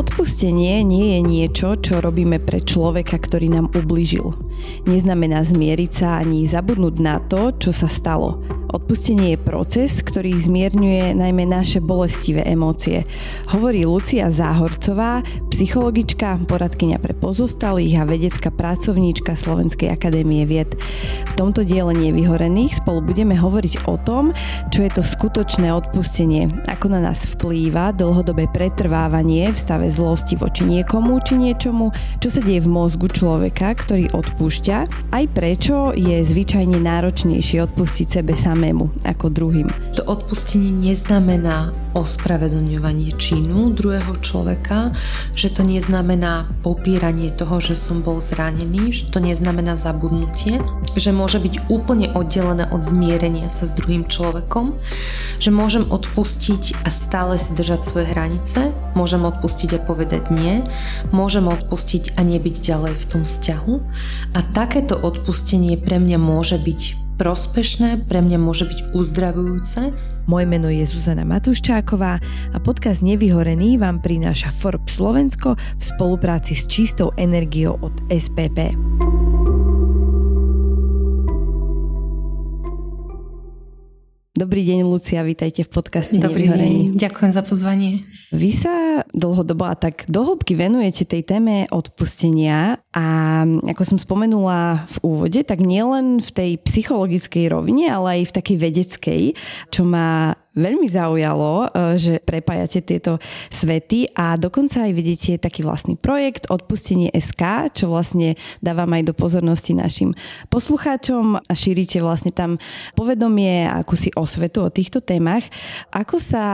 Odpustenie nie je niečo, čo robíme pre človeka, ktorý nám ubližil. Neznamená zmieriť sa ani zabudnúť na to, čo sa stalo. Odpustenie je proces, ktorý zmierňuje najmä naše bolestivé emócie. Hovorí Lucia Záhorcová, psychologička, poradkynia pre pozostalých a vedecká pracovníčka Slovenskej akadémie vied. V tomto diele Nevyhorených spolu budeme hovoriť o tom, čo je to skutočné odpustenie, ako na nás vplýva dlhodobé pretrvávanie v stave zlosti voči niekomu či niečomu, čo sa deje v mozgu človeka, ktorý odpúšťa, aj prečo je zvyčajne náročnejšie odpustiť sebe sám samému ako druhým. To odpustenie neznamená ospravedlňovanie činu druhého človeka, že to neznamená popíranie toho, že som bol zranený, že to neznamená zabudnutie, že môže byť úplne oddelené od zmierenia sa s druhým človekom, že môžem odpustiť a stále si držať svoje hranice, môžem odpustiť a povedať nie, môžem odpustiť a nebyť ďalej v tom vzťahu. A takéto odpustenie pre mňa môže byť prospešné, pre mňa môže byť uzdravujúce. Moje meno je Zuzana Matuščáková a podcast Nevyhorený vám prináša Forbes Slovensko v spolupráci s čistou energiou od SPP. Dobrý deň, Lucia, vítajte v podcaste Dobrý deň, ďakujem za pozvanie. Vy sa dlhodobo a tak dohlbky venujete tej téme odpustenia a ako som spomenula v úvode, tak nielen v tej psychologickej rovine, ale aj v takej vedeckej, čo má veľmi zaujalo, e, že prepájate tieto svety a dokonca aj vidíte taký vlastný projekt Odpustenie SK, čo vlastne dávam aj do pozornosti našim poslucháčom a šírite vlastne tam povedomie a akúsi osvetu o týchto témach. Ako sa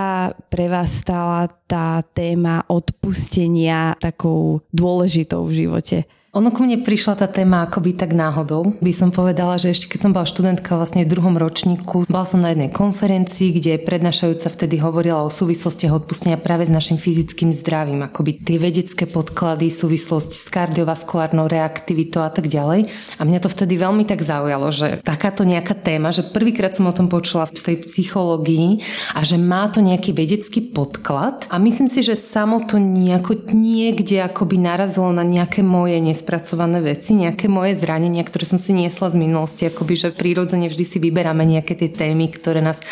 pre vás stala tá téma odpustenia takou dôležitou v živote? Ono ku mne prišla tá téma akoby tak náhodou. By som povedala, že ešte keď som bola študentka vlastne v druhom ročníku, bola som na jednej konferencii, kde prednášajúca vtedy hovorila o súvislostiach odpustenia práve s našim fyzickým zdravím, akoby tie vedecké podklady, súvislosť s kardiovaskulárnou reaktivitou a tak ďalej. A mňa to vtedy veľmi tak zaujalo, že takáto nejaká téma, že prvýkrát som o tom počula v tej psychológii a že má to nejaký vedecký podklad. A myslím si, že samo to nejako niekde akoby narazilo na nejaké moje nesp- nespracované veci, nejaké moje zranenia, ktoré som si niesla z minulosti, akoby, že prírodzene vždy si vyberáme nejaké tie témy, ktoré nás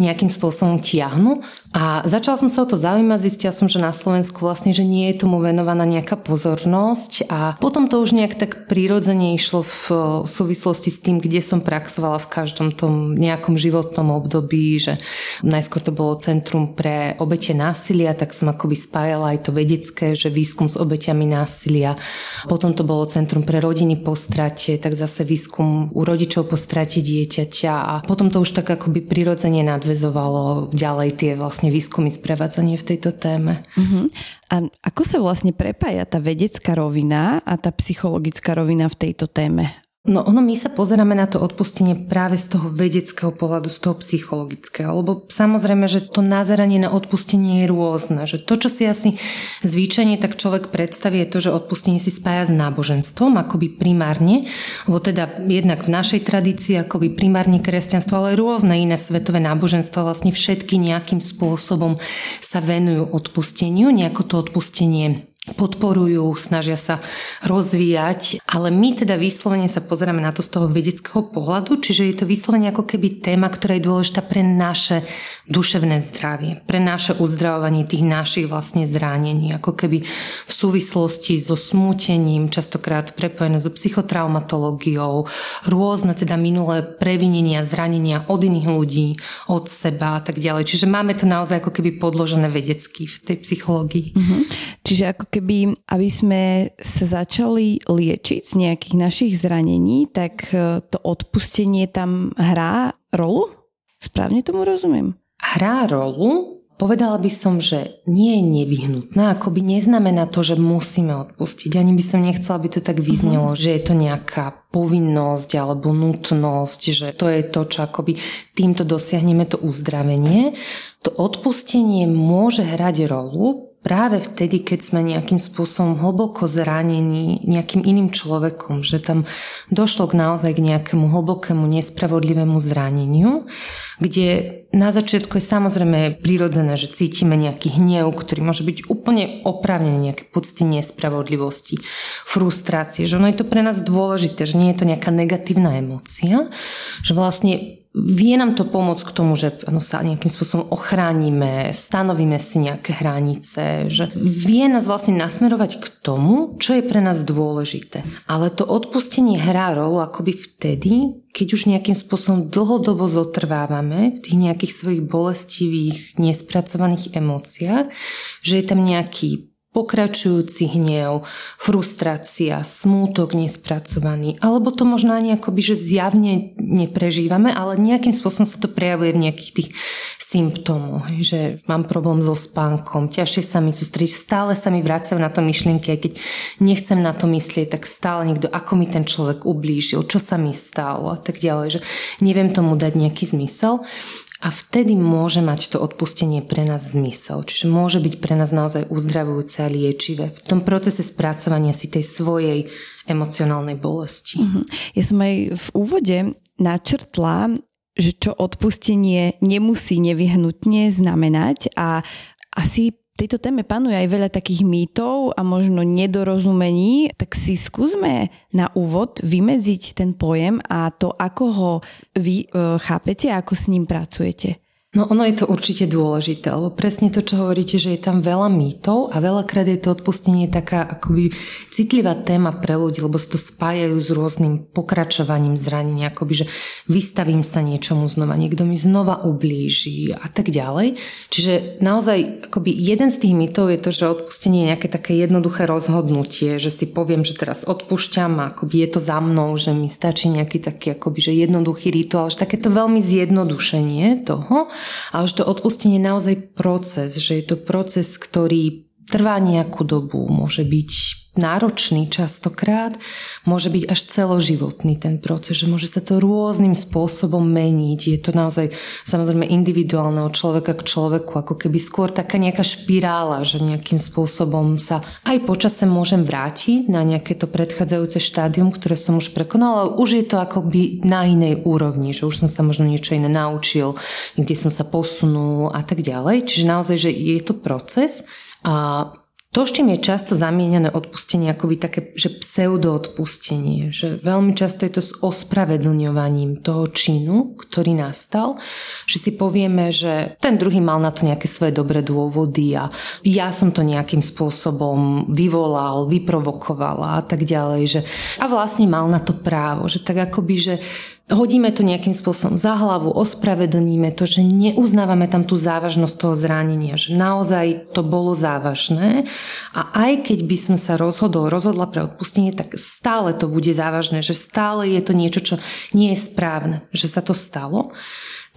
nejakým spôsobom tiahnu. A začala som sa o to zaujímať, zistila som, že na Slovensku vlastne, že nie je tomu venovaná nejaká pozornosť a potom to už nejak tak prírodzene išlo v súvislosti s tým, kde som praxovala v každom tom nejakom životnom období, že najskôr to bolo Centrum pre obete násilia, tak som akoby spájala aj to vedecké, že výskum s obeťami násilia. Potom to bolo Centrum pre rodiny po strate, tak zase výskum u rodičov po strate dieťaťa a potom to už tak akoby prirodzene nadvezovalo ďalej tie vlastne vlastne výskumy sprevádzanie v tejto téme. Uh-huh. A ako sa vlastne prepája tá vedecká rovina a tá psychologická rovina v tejto téme? No ono my sa pozeráme na to odpustenie práve z toho vedeckého pohľadu, z toho psychologického, lebo samozrejme, že to nazeranie na odpustenie je rôzne, že to, čo si asi zvyčajne tak človek predstaví, je to, že odpustenie si spája s náboženstvom, akoby primárne, lebo teda jednak v našej tradícii akoby primárne kresťanstvo, ale aj rôzne iné svetové náboženstva vlastne všetky nejakým spôsobom sa venujú odpusteniu, nejako to odpustenie podporujú, snažia sa rozvíjať, ale my teda vyslovene sa pozeráme na to z toho vedeckého pohľadu, čiže je to vyslovene ako keby téma, ktorá je dôležitá pre naše duševné zdravie, pre naše uzdravovanie tých našich vlastne zranení, ako keby v súvislosti so smútením, častokrát prepojené so psychotraumatológiou, rôzne teda minulé previnenia, zranenia od iných ľudí, od seba a tak ďalej. Čiže máme to naozaj ako keby podložené vedecky v tej psychológii. Mm-hmm. Čiže ako keby, aby sme sa začali liečiť z nejakých našich zranení, tak e, to odpustenie tam hrá rolu? Správne tomu rozumiem? Hrá rolu, Povedala by som, že nie je nevyhnutná, by neznamená to, že musíme odpustiť. Ani by som nechcela, aby to tak vyznelo, uh-huh. že je to nejaká povinnosť alebo nutnosť, že to je to, čo akoby týmto dosiahneme to uzdravenie. To odpustenie môže hrať rolu, práve vtedy, keď sme nejakým spôsobom hlboko zranení nejakým iným človekom, že tam došlo k naozaj k nejakému hlbokému nespravodlivému zraneniu, kde na začiatku je samozrejme prirodzené, že cítime nejaký hnev, ktorý môže byť úplne oprávnený, nejaké pocity nespravodlivosti, frustrácie, že ono je to pre nás dôležité, že nie je to nejaká negatívna emócia, že vlastne vie nám to pomôcť k tomu, že ano, sa nejakým spôsobom ochránime, stanovíme si nejaké hranice, že vie nás vlastne nasmerovať k tomu, čo je pre nás dôležité. Ale to odpustenie hrá rolu akoby vtedy, keď už nejakým spôsobom dlhodobo zotrvávame v tých nejakých svojich bolestivých, nespracovaných emóciách, že je tam nejaký pokračujúci hnev, frustrácia, smútok nespracovaný, alebo to možno ani akoby, že zjavne neprežívame, ale nejakým spôsobom sa to prejavuje v nejakých tých symptómoch, že mám problém so spánkom, ťažšie sa mi sústrediť, stále sa mi vracajú na to myšlienky, aj keď nechcem na to myslieť, tak stále niekto, ako mi ten človek ublížil, čo sa mi stalo a tak ďalej, že neviem tomu dať nejaký zmysel. A vtedy môže mať to odpustenie pre nás zmysel. Čiže môže byť pre nás naozaj uzdravujúce a liečivé v tom procese spracovania si tej svojej emocionálnej bolesti. Uh-huh. Ja som aj v úvode načrtla, že čo odpustenie nemusí nevyhnutne znamenať a asi tejto téme panuje aj veľa takých mýtov a možno nedorozumení, tak si skúsme na úvod vymedziť ten pojem a to, ako ho vy e, chápete a ako s ním pracujete. No ono je to určite dôležité, lebo presne to, čo hovoríte, že je tam veľa mýtov a veľakrát je to odpustenie taká akoby citlivá téma pre ľudí, lebo sa to spájajú s rôznym pokračovaním zranenia, akoby, že vystavím sa niečomu znova, niekto mi znova ublíži a tak ďalej. Čiže naozaj akoby jeden z tých mýtov je to, že odpustenie je nejaké také jednoduché rozhodnutie, že si poviem, že teraz odpúšťam a akoby je to za mnou, že mi stačí nejaký taký akoby, že jednoduchý rituál, že takéto veľmi zjednodušenie toho a už to odpustenie je naozaj proces, že je to proces, ktorý trvá nejakú dobu, môže byť náročný častokrát, môže byť až celoživotný ten proces, že môže sa to rôznym spôsobom meniť. Je to naozaj samozrejme individuálne od človeka k človeku, ako keby skôr taká nejaká špirála, že nejakým spôsobom sa aj počase môžem vrátiť na nejaké to predchádzajúce štádium, ktoré som už prekonala, ale už je to akoby na inej úrovni, že už som sa možno niečo iné naučil, niekde som sa posunul a tak ďalej. Čiže naozaj, že je to proces a to, s čím je často zamienené odpustenie, akoby také, že pseudoodpustenie, že veľmi často je to s ospravedlňovaním toho činu, ktorý nastal, že si povieme, že ten druhý mal na to nejaké svoje dobré dôvody a ja som to nejakým spôsobom vyvolal, vyprovokovala a tak ďalej, že a vlastne mal na to právo, že tak akoby, že hodíme to nejakým spôsobom za hlavu, ospravedlníme to, že neuznávame tam tú závažnosť toho zranenia, že naozaj to bolo závažné a aj keď by som sa rozhodol, rozhodla pre odpustenie, tak stále to bude závažné, že stále je to niečo, čo nie je správne, že sa to stalo.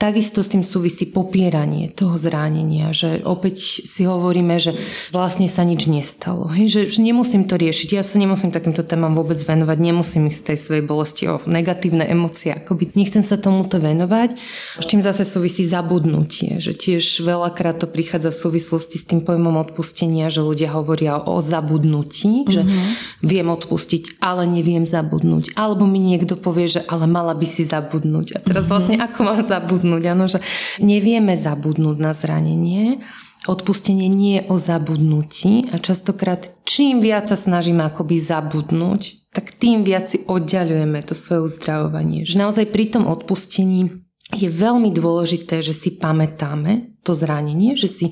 Takisto s tým súvisí popieranie toho zranenia, že opäť si hovoríme, že vlastne sa nič nestalo. Hej, že, že nemusím to riešiť, ja sa nemusím takýmto témam vôbec venovať, nemusím ich z tej svojej bolesti o negatívne emócie, akoby nechcem sa tomuto venovať. S čím zase súvisí zabudnutie, že tiež veľakrát to prichádza v súvislosti s tým pojmom odpustenia, že ľudia hovoria o zabudnutí, mm-hmm. že mhm. viem odpustiť, ale neviem zabudnúť. Alebo mi niekto povie, že ale mala by si zabudnúť. A teraz mm-hmm. vlastne ako mám zabudnúť? Zabudnúť. Áno, že nevieme zabudnúť na zranenie. Odpustenie nie je o zabudnutí a častokrát čím viac sa snažíme akoby zabudnúť, tak tým viac si oddialujeme to svoje uzdravovanie. Že naozaj pri tom odpustení je veľmi dôležité, že si pamätáme to zranenie, že si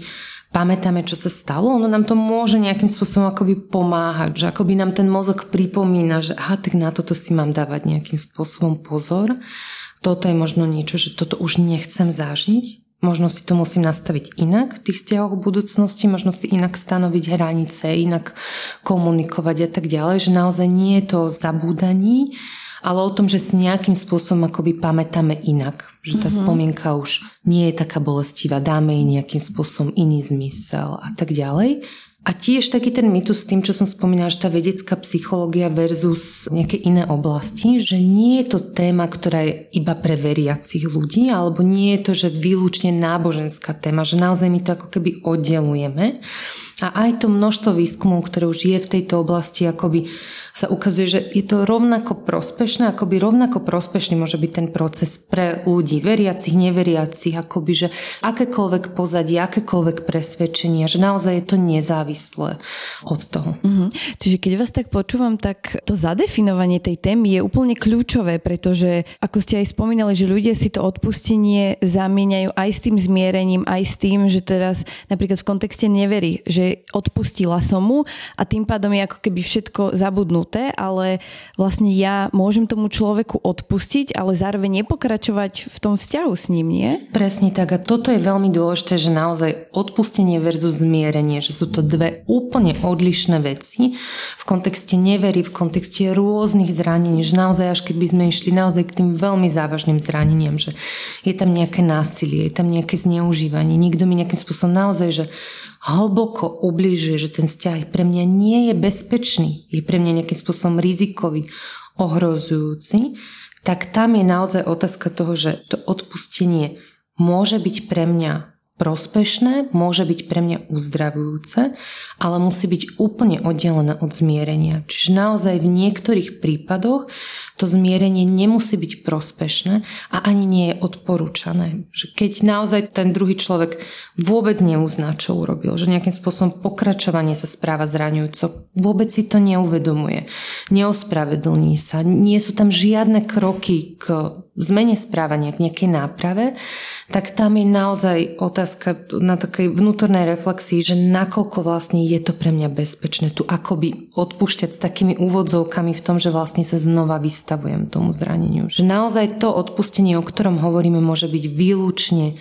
pamätáme, čo sa stalo, ono nám to môže nejakým spôsobom akoby pomáhať, že akoby nám ten mozog pripomína, že aha, tak na toto si mám dávať nejakým spôsobom pozor toto je možno niečo, že toto už nechcem zažiť. Možno si to musím nastaviť inak v tých vzťahoch v budúcnosti, možno si inak stanoviť hranice, inak komunikovať a tak ďalej, že naozaj nie je to zabúdaní, ale o tom, že si nejakým spôsobom akoby pamätáme inak. Že tá mm-hmm. spomienka už nie je taká bolestivá, dáme jej nejakým spôsobom iný zmysel a tak ďalej. A tiež taký ten mýtus s tým, čo som spomínala, že tá vedecká psychológia versus nejaké iné oblasti, že nie je to téma, ktorá je iba pre veriacich ľudí, alebo nie je to, že výlučne náboženská téma, že naozaj my to ako keby oddelujeme. A aj to množstvo výskumov, ktoré už je v tejto oblasti, akoby sa ukazuje, že je to rovnako prospešné, akoby rovnako prospešný môže byť ten proces pre ľudí, veriacich, neveriacich, akoby, že akékoľvek pozadie, akékoľvek presvedčenia, že naozaj je to nezávislé od toho. Mm-hmm. Čiže keď vás tak počúvam, tak to zadefinovanie tej témy je úplne kľúčové, pretože ako ste aj spomínali, že ľudia si to odpustenie zamieňajú aj s tým zmierením, aj s tým, že teraz napríklad v kontexte neverí, že odpustila som mu a tým pádom je ako keby všetko zabudnuté, ale vlastne ja môžem tomu človeku odpustiť, ale zároveň nepokračovať v tom vzťahu s ním, nie? Presne tak a toto je veľmi dôležité, že naozaj odpustenie versus zmierenie, že sú to dve úplne odlišné veci v kontexte nevery, v kontexte rôznych zranení, že naozaj až keď by sme išli naozaj k tým veľmi závažným zraneniam, že je tam nejaké násilie, je tam nejaké zneužívanie, nikto mi nejakým spôsobom naozaj, že hlboko ubližuje, že ten vzťah pre mňa nie je bezpečný, je pre mňa nejakým spôsobom rizikový, ohrozujúci, tak tam je naozaj otázka toho, že to odpustenie môže byť pre mňa prospešné, môže byť pre mňa uzdravujúce, ale musí byť úplne oddelené od zmierenia. Čiže naozaj v niektorých prípadoch to zmierenie nemusí byť prospešné a ani nie je odporúčané. Že keď naozaj ten druhý človek vôbec neuzná, čo urobil, že nejakým spôsobom pokračovanie sa správa zraňujúco, vôbec si to neuvedomuje, neospravedlní sa, nie sú tam žiadne kroky k zmene správania, k nejakej náprave, tak tam je naozaj otázka na takej vnútornej reflexii, že nakoľko vlastne je to pre mňa bezpečné tu akoby odpúšťať s takými úvodzovkami v tom, že vlastne sa znova vystavujem vystavujem tomu zraneniu. Že naozaj to odpustenie, o ktorom hovoríme, môže byť výlučne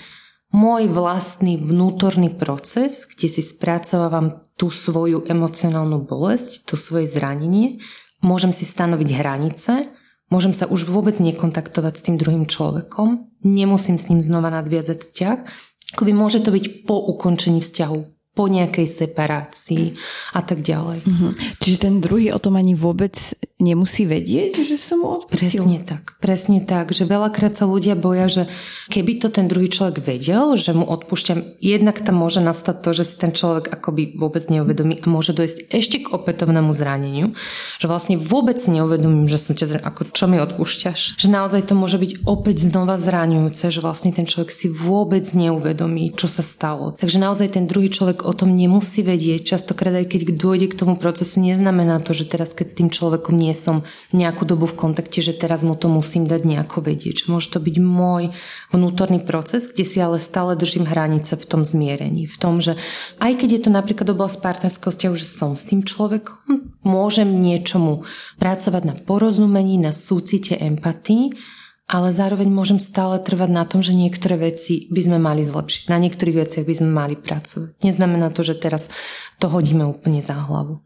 môj vlastný vnútorný proces, kde si spracovávam tú svoju emocionálnu bolesť, to svoje zranenie, môžem si stanoviť hranice, môžem sa už vôbec nekontaktovať s tým druhým človekom, nemusím s ním znova nadviazať vzťah, akoby môže to byť po ukončení vzťahu, po nejakej separácii a tak ďalej. Mm-hmm. Čiže ten druhý o tom ani vôbec nemusí vedieť, že som mu odpustil? Presne tak. Presne tak, že veľakrát sa ľudia boja, že keby to ten druhý človek vedel, že mu odpúšťam, jednak tam môže nastať to, že si ten človek akoby vôbec neuvedomí a môže dojsť ešte k opätovnému zraneniu, že vlastne vôbec si neuvedomím, že som ťa zranil, ako čo mi odpúšťaš. Že naozaj to môže byť opäť znova zraňujúce, že vlastne ten človek si vôbec neuvedomí, čo sa stalo. Takže naozaj ten druhý človek o tom nemusí vedieť. Častokrát aj keď dôjde k tomu procesu, neznamená to, že teraz keď s tým človekom nie som nejakú dobu v kontakte, že teraz mu to musím dať nejako vedieť. Že môže to byť môj vnútorný proces, kde si ale stále držím hranice v tom zmierení. V tom, že aj keď je to napríklad oblasť partnerského vzťahu, že som s tým človekom, môžem niečomu pracovať na porozumení, na súcite, empatii, ale zároveň môžem stále trvať na tom, že niektoré veci by sme mali zlepšiť. Na niektorých veciach by sme mali pracovať. Neznamená to, že teraz to hodíme úplne za hlavu.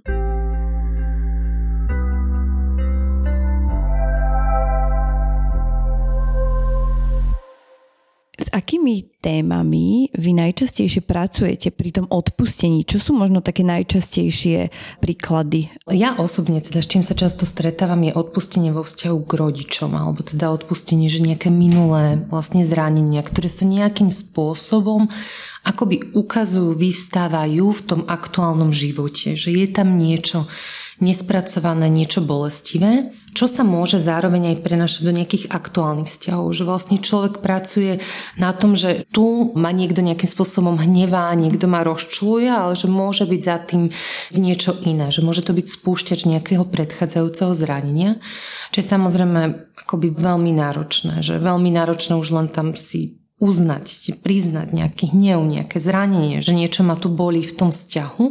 Akými témami vy najčastejšie pracujete pri tom odpustení? Čo sú možno také najčastejšie príklady? Ja osobne, teda s čím sa často stretávam, je odpustenie vo vzťahu k rodičom, alebo teda odpustenie, že nejaké minulé vlastne zranenia, ktoré sa nejakým spôsobom akoby ukazujú, vyvstávajú v tom aktuálnom živote, že je tam niečo, nespracované, niečo bolestivé, čo sa môže zároveň aj prenašať do nejakých aktuálnych vzťahov. Že vlastne človek pracuje na tom, že tu ma niekto nejakým spôsobom hnevá, niekto ma rozčuluje, ale že môže byť za tým niečo iné, že môže to byť spúšťač nejakého predchádzajúceho zranenia, čo je samozrejme akoby veľmi náročné, že veľmi náročné už len tam si uznať, si priznať nejaký hnev, nejaké zranenie, že niečo ma tu bolí v tom vzťahu,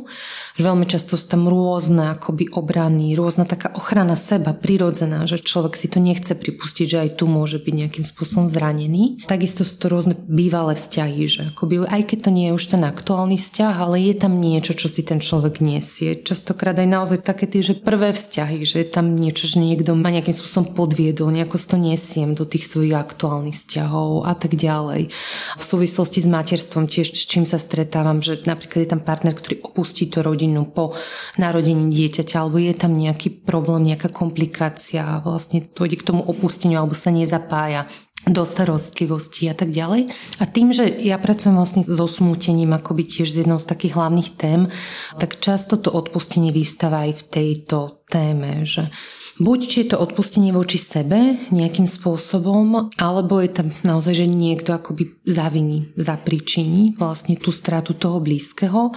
že veľmi často sú tam rôzne akoby obrany, rôzna taká ochrana seba, prirodzená, že človek si to nechce pripustiť, že aj tu môže byť nejakým spôsobom zranený. Takisto sú to rôzne bývalé vzťahy, že akoby, aj keď to nie je už ten aktuálny vzťah, ale je tam niečo, čo si ten človek nesie. Častokrát aj naozaj také tie, že prvé vzťahy, že je tam niečo, že niekto ma nejakým spôsobom podviedol, nejako to nesiem do tých svojich aktuálnych vzťahov a tak ďalej ďalej. V súvislosti s materstvom tiež s čím sa stretávam, že napríklad je tam partner, ktorý opustí tú rodinu po narodení dieťaťa, alebo je tam nejaký problém, nejaká komplikácia vlastne dôjde k tomu opusteniu alebo sa nezapája do starostlivosti a tak ďalej. A tým, že ja pracujem vlastne so smútením akoby tiež z jednou z takých hlavných tém, tak často to odpustenie vystáva aj v tejto téme, že buď či je to odpustenie voči sebe nejakým spôsobom, alebo je tam naozaj, že niekto akoby zaviní, zapričiní vlastne tú stratu toho blízkeho,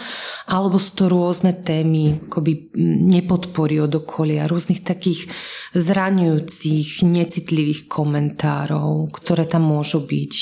alebo sú to rôzne témy akoby nepodpory od okolia, rôznych takých zraňujúcich, necitlivých komentárov, ktoré tam môžu byť.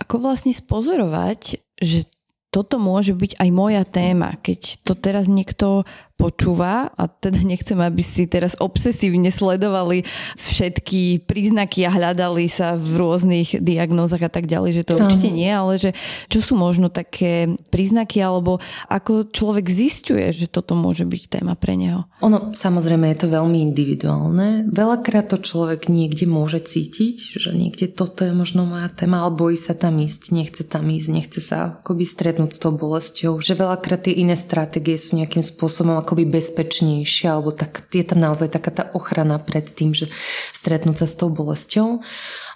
Ako vlastne spozorovať, že toto môže byť aj moja téma. Keď to teraz niekto počúva a teda nechcem, aby si teraz obsesívne sledovali všetky príznaky a hľadali sa v rôznych diagnózach a tak ďalej, že to určite nie, ale že čo sú možno také príznaky alebo ako človek zistuje, že toto môže byť téma pre neho? Ono samozrejme je to veľmi individuálne. Veľakrát to človek niekde môže cítiť, že niekde toto je možno moja téma, ale bojí sa tam ísť, nechce tam ísť, nechce sa akoby stretnúť s tou bolesťou. Že veľakrát tie iné stratégie sú nejakým spôsobom akoby bezpečnejšia, alebo tak, je tam naozaj taká tá ochrana pred tým, že stretnúť sa s tou bolesťou.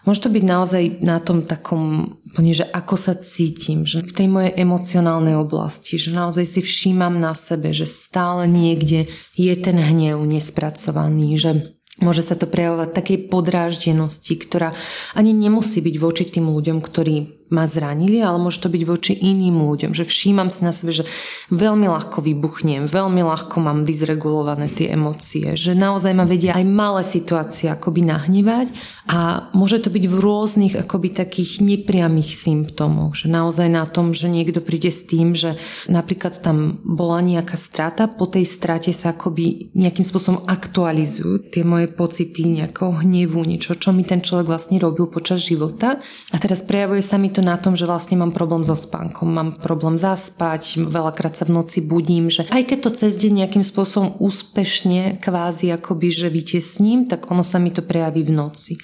Môže to byť naozaj na tom takom, že ako sa cítim, že v tej mojej emocionálnej oblasti, že naozaj si všímam na sebe, že stále niekde je ten hnev nespracovaný, že Môže sa to prejavovať takej podráždenosti, ktorá ani nemusí byť voči tým ľuďom, ktorí ma zranili, ale môže to byť voči iným ľuďom, že všímam si na sebe, že veľmi ľahko vybuchnem, veľmi ľahko mám dysregulované tie emócie, že naozaj ma vedia aj malé situácie akoby nahnevať a môže to byť v rôznych akoby takých nepriamých symptómoch, že naozaj na tom, že niekto príde s tým, že napríklad tam bola nejaká strata, po tej strate sa akoby nejakým spôsobom aktualizujú tie moje pocity nejakého hnevu, niečo, čo mi ten človek vlastne robil počas života. A teraz prejavuje sa mi to to na tom, že vlastne mám problém so spánkom, mám problém zaspať, veľakrát sa v noci budím, že aj keď to cez deň nejakým spôsobom úspešne kvázi akoby, že vytesním, tak ono sa mi to prejaví v noci.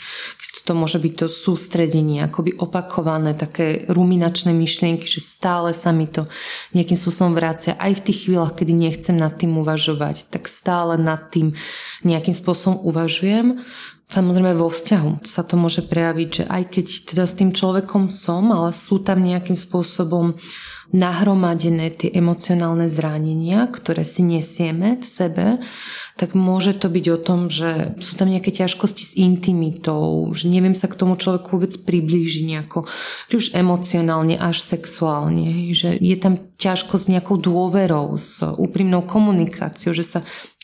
To môže byť to sústredenie, akoby opakované, také ruminačné myšlienky, že stále sa mi to nejakým spôsobom vracia. Aj v tých chvíľach, kedy nechcem nad tým uvažovať, tak stále nad tým nejakým spôsobom uvažujem. Samozrejme vo vzťahu sa to môže prejaviť, že aj keď teda s tým človekom som, ale sú tam nejakým spôsobom nahromadené tie emocionálne zranenia, ktoré si nesieme v sebe, tak môže to byť o tom, že sú tam nejaké ťažkosti s intimitou, že neviem sa k tomu človeku vôbec priblížiť nejako, či už emocionálne až sexuálne, že je tam ťažkosť s nejakou dôverou, s úprimnou komunikáciou, že sa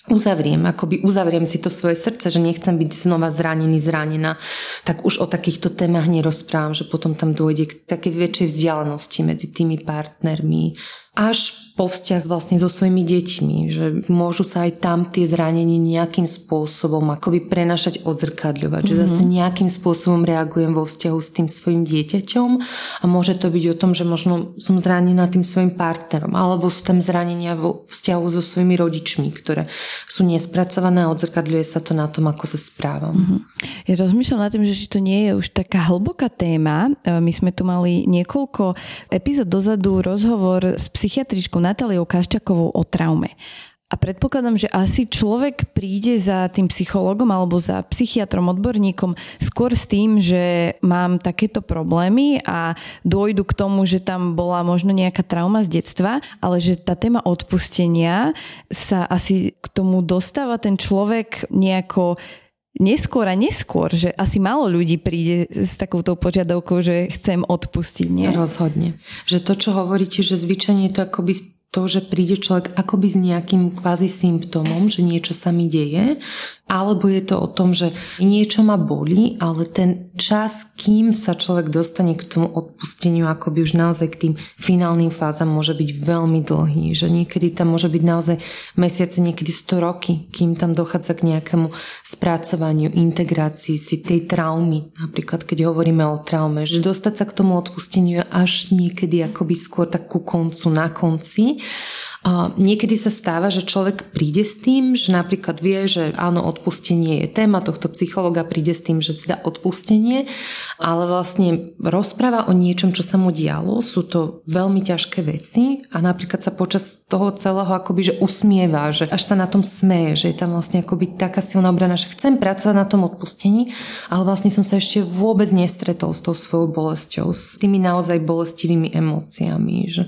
uzavriem, akoby uzavriem si to svoje srdce, že nechcem byť znova zranený, zranená, tak už o takýchto témach nerozprávam, že potom tam dôjde k takej väčšej vzdialenosti medzi tými partnermi, až po vzťah vlastne so svojimi deťmi, že môžu sa aj tam tie zranenia nejakým spôsobom akoby prenašať, odzrkadľovať, mm-hmm. že zase mhm. nejakým spôsobom reagujem vo vzťahu s tým svojim dieťaťom a môže to byť o tom, že možno som zranená tým svojim partnerom, alebo sú tam zranenia vo vzťahu so svojimi rodičmi, ktoré sú nespracované a odzrkadľuje sa to na tom, ako sa správam. Mm-hmm. Ja rozmýšľam nad tým, že to nie je už taká hlboká téma. E, my sme tu mali niekoľko epizód dozadu rozhovor s psychiatričkou Natáliou Kaščakovou o traume. A predpokladám, že asi človek príde za tým psychologom alebo za psychiatrom, odborníkom skôr s tým, že mám takéto problémy a dôjdu k tomu, že tam bola možno nejaká trauma z detstva, ale že tá téma odpustenia sa asi k tomu dostáva ten človek nejako neskôr a neskôr, že asi málo ľudí príde s takouto požiadavkou, že chcem odpustiť, nie? Rozhodne. Že to, čo hovoríte, že zvyčajne je to akoby to, že príde človek akoby s nejakým kvázi symptómom, že niečo sa mi deje, alebo je to o tom, že niečo ma boli, ale ten čas, kým sa človek dostane k tomu odpusteniu, akoby už naozaj k tým finálnym fázam môže byť veľmi dlhý, že niekedy tam môže byť naozaj mesiace, niekedy 100 roky, kým tam dochádza k nejakému spracovaniu, integrácii si tej traumy, napríklad keď hovoríme o traume, že dostať sa k tomu odpusteniu je až niekedy akoby skôr tak ku koncu, na konci niekedy sa stáva, že človek príde s tým, že napríklad vie, že áno, odpustenie je téma tohto psychologa, príde s tým, že teda odpustenie, ale vlastne rozpráva o niečom, čo sa mu dialo, sú to veľmi ťažké veci a napríklad sa počas toho celého akoby, že usmieva, že až sa na tom smeje, že je tam vlastne akoby taká silná obrana, že chcem pracovať na tom odpustení, ale vlastne som sa ešte vôbec nestretol s tou svojou bolesťou, s tými naozaj bolestivými emóciami, že,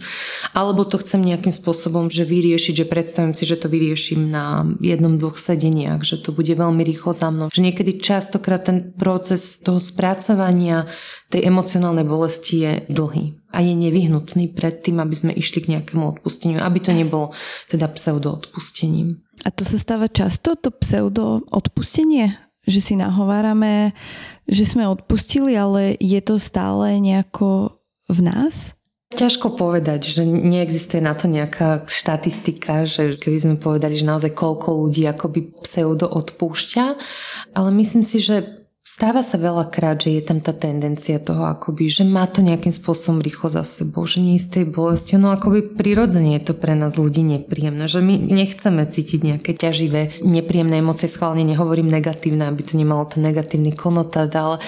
alebo to chcem nejakým spôsobom spôsobom, že vyriešiť, že predstavím si, že to vyrieším na jednom, dvoch sedeniach, že to bude veľmi rýchlo za mnou. Že niekedy častokrát ten proces toho spracovania tej emocionálnej bolesti je dlhý a je nevyhnutný pred tým, aby sme išli k nejakému odpusteniu, aby to nebolo teda pseudo-odpustením. A to sa stáva často, to pseudo-odpustenie? Že si nahovárame, že sme odpustili, ale je to stále nejako v nás? Ťažko povedať, že neexistuje na to nejaká štatistika, že keby sme povedali, že naozaj koľko ľudí akoby pseudo odpúšťa, ale myslím si, že Stáva sa veľakrát, že je tam tá tendencia toho akoby, že má to nejakým spôsobom rýchlo za sebou, že nie je z tej bolesti. No akoby prirodzene je to pre nás ľudí nepríjemné, že my nechceme cítiť nejaké ťaživé, nepríjemné emócie, schválne nehovorím negatívne, aby to nemalo ten negatívny konotát, ale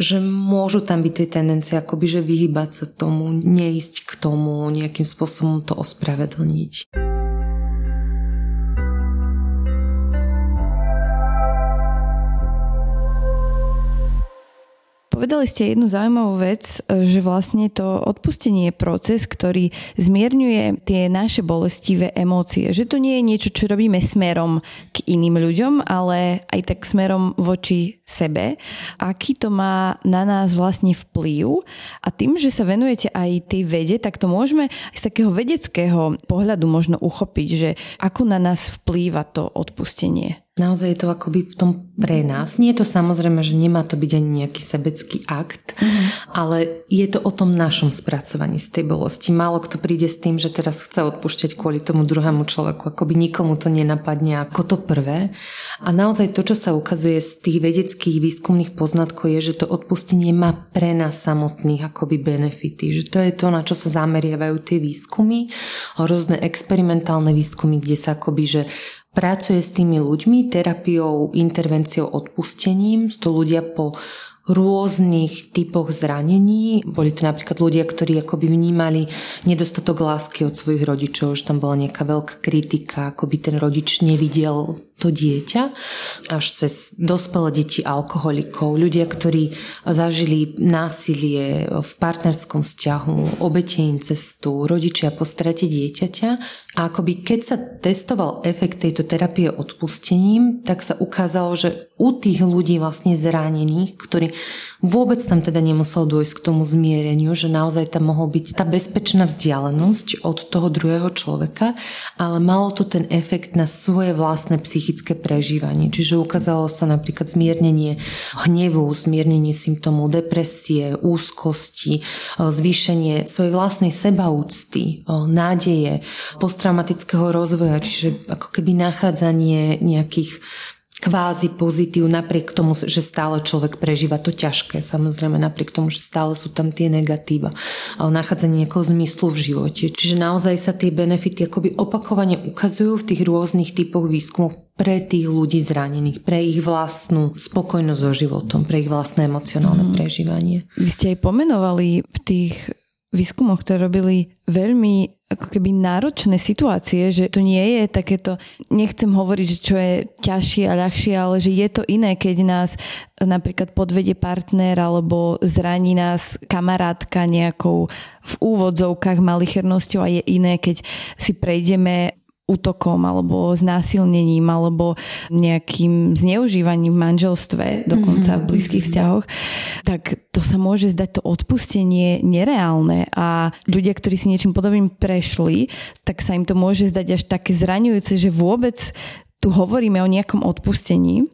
že môžu tam byť tie tendencie akoby, že vyhybať sa tomu, neísť k tomu, nejakým spôsobom to ospravedlniť. Povedali ste jednu zaujímavú vec, že vlastne to odpustenie je proces, ktorý zmierňuje tie naše bolestivé emócie. Že to nie je niečo, čo robíme smerom k iným ľuďom, ale aj tak smerom voči sebe. Aký to má na nás vlastne vplyv. A tým, že sa venujete aj tej vede, tak to môžeme aj z takého vedeckého pohľadu možno uchopiť, že ako na nás vplýva to odpustenie. Naozaj je to akoby v tom pre nás. Nie je to samozrejme, že nemá to byť ani nejaký sebecký akt, mm-hmm. ale je to o tom našom spracovaní z tej bolesti. Málo kto príde s tým, že teraz chce odpúšťať kvôli tomu druhému človeku. Akoby nikomu to nenapadne ako to prvé. A naozaj to, čo sa ukazuje z tých vedeckých výskumných poznatkov je, že to odpustenie má pre nás samotných akoby benefity. Že to je to, na čo sa zameriavajú tie výskumy. Rôzne experimentálne výskumy, kde sa akoby, že pracuje s tými ľuďmi terapiou, intervenciou, odpustením. Sú to ľudia po rôznych typoch zranení. Boli to napríklad ľudia, ktorí akoby vnímali nedostatok lásky od svojich rodičov, že tam bola nejaká veľká kritika, akoby ten rodič nevidel to dieťa, až cez dospelé deti alkoholikov, ľudia, ktorí zažili násilie v partnerskom vzťahu, obete incestu, rodičia po strate dieťaťa. A akoby keď sa testoval efekt tejto terapie odpustením, tak sa ukázalo, že u tých ľudí vlastne zranených, ktorí Vôbec tam teda nemusel dôjsť k tomu zmiereniu, že naozaj tam mohol byť tá bezpečná vzdialenosť od toho druhého človeka, ale malo to ten efekt na svoje vlastné psychické prežívanie. Čiže ukázalo sa napríklad zmiernenie hnevu, zmiernenie symptómov depresie, úzkosti, zvýšenie svojej vlastnej sebaúcty, nádeje, posttraumatického rozvoja, čiže ako keby nachádzanie nejakých kvázi pozitív, napriek tomu, že stále človek prežíva to ťažké, samozrejme napriek tomu, že stále sú tam tie negatíva, ale nachádzanie nejakého zmyslu v živote. Čiže naozaj sa tie benefity akoby opakovane ukazujú v tých rôznych typoch výskumov pre tých ľudí zranených, pre ich vlastnú spokojnosť so životom, pre ich vlastné emocionálne mm. prežívanie. Vy ste aj pomenovali v tých výskumoch, ktoré robili veľmi ako keby náročné situácie, že to nie je takéto, nechcem hovoriť, že čo je ťažšie a ľahšie, ale že je to iné, keď nás napríklad podvede partner alebo zraní nás kamarátka nejakou v úvodzovkách malichernosťou a je iné, keď si prejdeme útokom alebo znásilnením alebo nejakým zneužívaním v manželstve, dokonca v mhm. blízkych vzťahoch, tak to sa môže zdať to odpustenie nereálne a ľudia, ktorí si niečím podobným prešli, tak sa im to môže zdať až také zraňujúce, že vôbec tu hovoríme o nejakom odpustení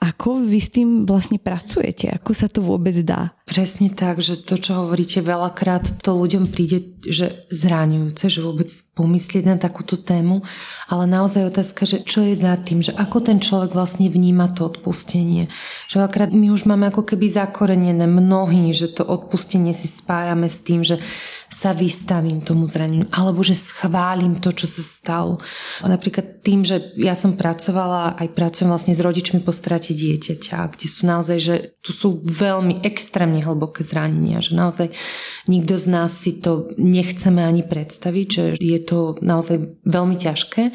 ako vy s tým vlastne pracujete? Ako sa to vôbec dá? Presne tak, že to, čo hovoríte veľakrát, to ľuďom príde, že zráňujúce, že vôbec pomyslieť na takúto tému, ale naozaj otázka, že čo je za tým, že ako ten človek vlastne vníma to odpustenie. Že veľakrát my už máme ako keby zakorenené mnohí, že to odpustenie si spájame s tým, že sa vystavím tomu zraneniu, alebo že schválim to, čo sa stalo. A napríklad tým, že ja som pracovala, aj pracujem vlastne s rodičmi po strate dieťaťa, kde sú naozaj, že tu sú veľmi extrémne hlboké zranenia, že naozaj nikto z nás si to nechceme ani predstaviť, že je to naozaj veľmi ťažké.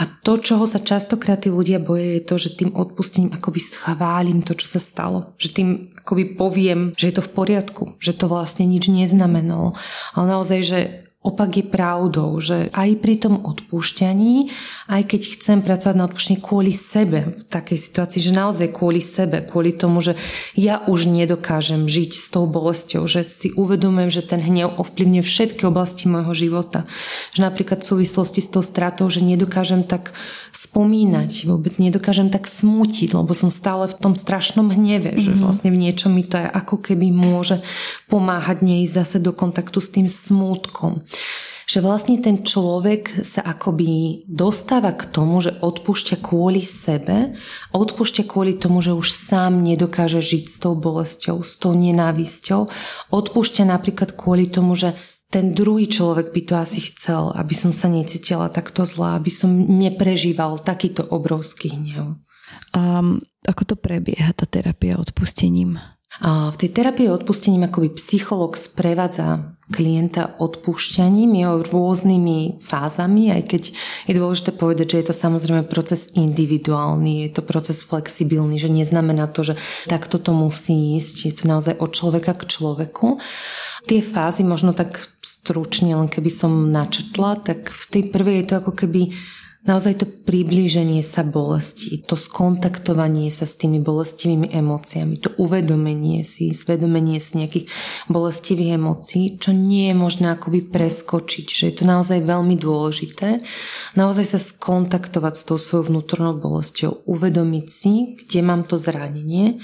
A to, čoho sa častokrát tí ľudia boje, je to, že tým odpustením akoby schválim to, čo sa stalo. Že tým akoby poviem, že je to v poriadku, že to vlastne nič neznamenalo. Ale naozaj, že opak je pravdou, že aj pri tom odpúšťaní, aj keď chcem pracovať na odpúšťaní kvôli sebe v takej situácii, že naozaj kvôli sebe, kvôli tomu, že ja už nedokážem žiť s tou bolesťou, že si uvedomujem, že ten hnev ovplyvňuje všetky oblasti môjho života. Že napríklad v súvislosti s tou stratou, že nedokážem tak spomínať, vôbec nedokážem tak smútiť, lebo som stále v tom strašnom hneve, mm-hmm. že mhm. vlastne v niečom mi to je ako keby môže pomáhať neísť zase do kontaktu s tým smútkom že vlastne ten človek sa akoby dostáva k tomu, že odpúšťa kvôli sebe odpúšťa kvôli tomu, že už sám nedokáže žiť s tou bolesťou, s tou nenávisťou. Odpúšťa napríklad kvôli tomu, že ten druhý človek by to asi chcel, aby som sa necítila takto zlá, aby som neprežíval takýto obrovský hnev. A ako to prebieha, tá terapia odpustením? A v tej terapii odpustením akoby psycholog sprevádza klienta odpúšťaním, jeho rôznymi fázami, aj keď je dôležité povedať, že je to samozrejme proces individuálny, je to proces flexibilný, že neznamená to, že takto to musí ísť, je to naozaj od človeka k človeku. Tie fázy možno tak stručne, len keby som načetla, tak v tej prvej je to ako keby naozaj to priblíženie sa bolesti, to skontaktovanie sa s tými bolestivými emóciami, to uvedomenie si, zvedomenie si nejakých bolestivých emócií, čo nie je možné akoby preskočiť, že je to naozaj veľmi dôležité, naozaj sa skontaktovať s tou svojou vnútornou bolesťou, uvedomiť si, kde mám to zranenie,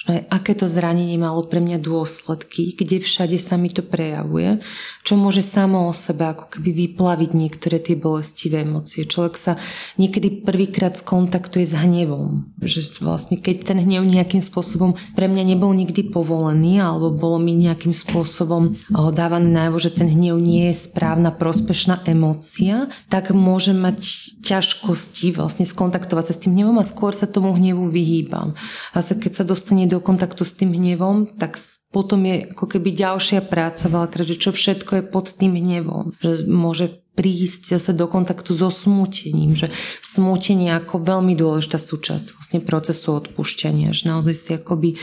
že aké to zranenie malo pre mňa dôsledky, kde všade sa mi to prejavuje, čo môže samo o sebe ako keby vyplaviť niektoré tie bolestivé emócie. Človek sa niekedy prvýkrát skontaktuje s hnevom, že vlastne keď ten hnev nejakým spôsobom pre mňa nebol nikdy povolený alebo bolo mi nejakým spôsobom dávané najavo, že ten hnev nie je správna prospešná emócia, tak môže mať ťažkosti vlastne skontaktovať sa s tým hnevom a skôr sa tomu hnevu vyhýbam. A keď sa dostane do kontaktu s tým hnevom, tak potom je ako keby ďalšia práca veľakrát, že čo všetko je pod tým hnevom. Že môže prísť zase do kontaktu so smútením, že smútenie ako veľmi dôležitá súčasť vlastne procesu odpúšťania, že naozaj si akoby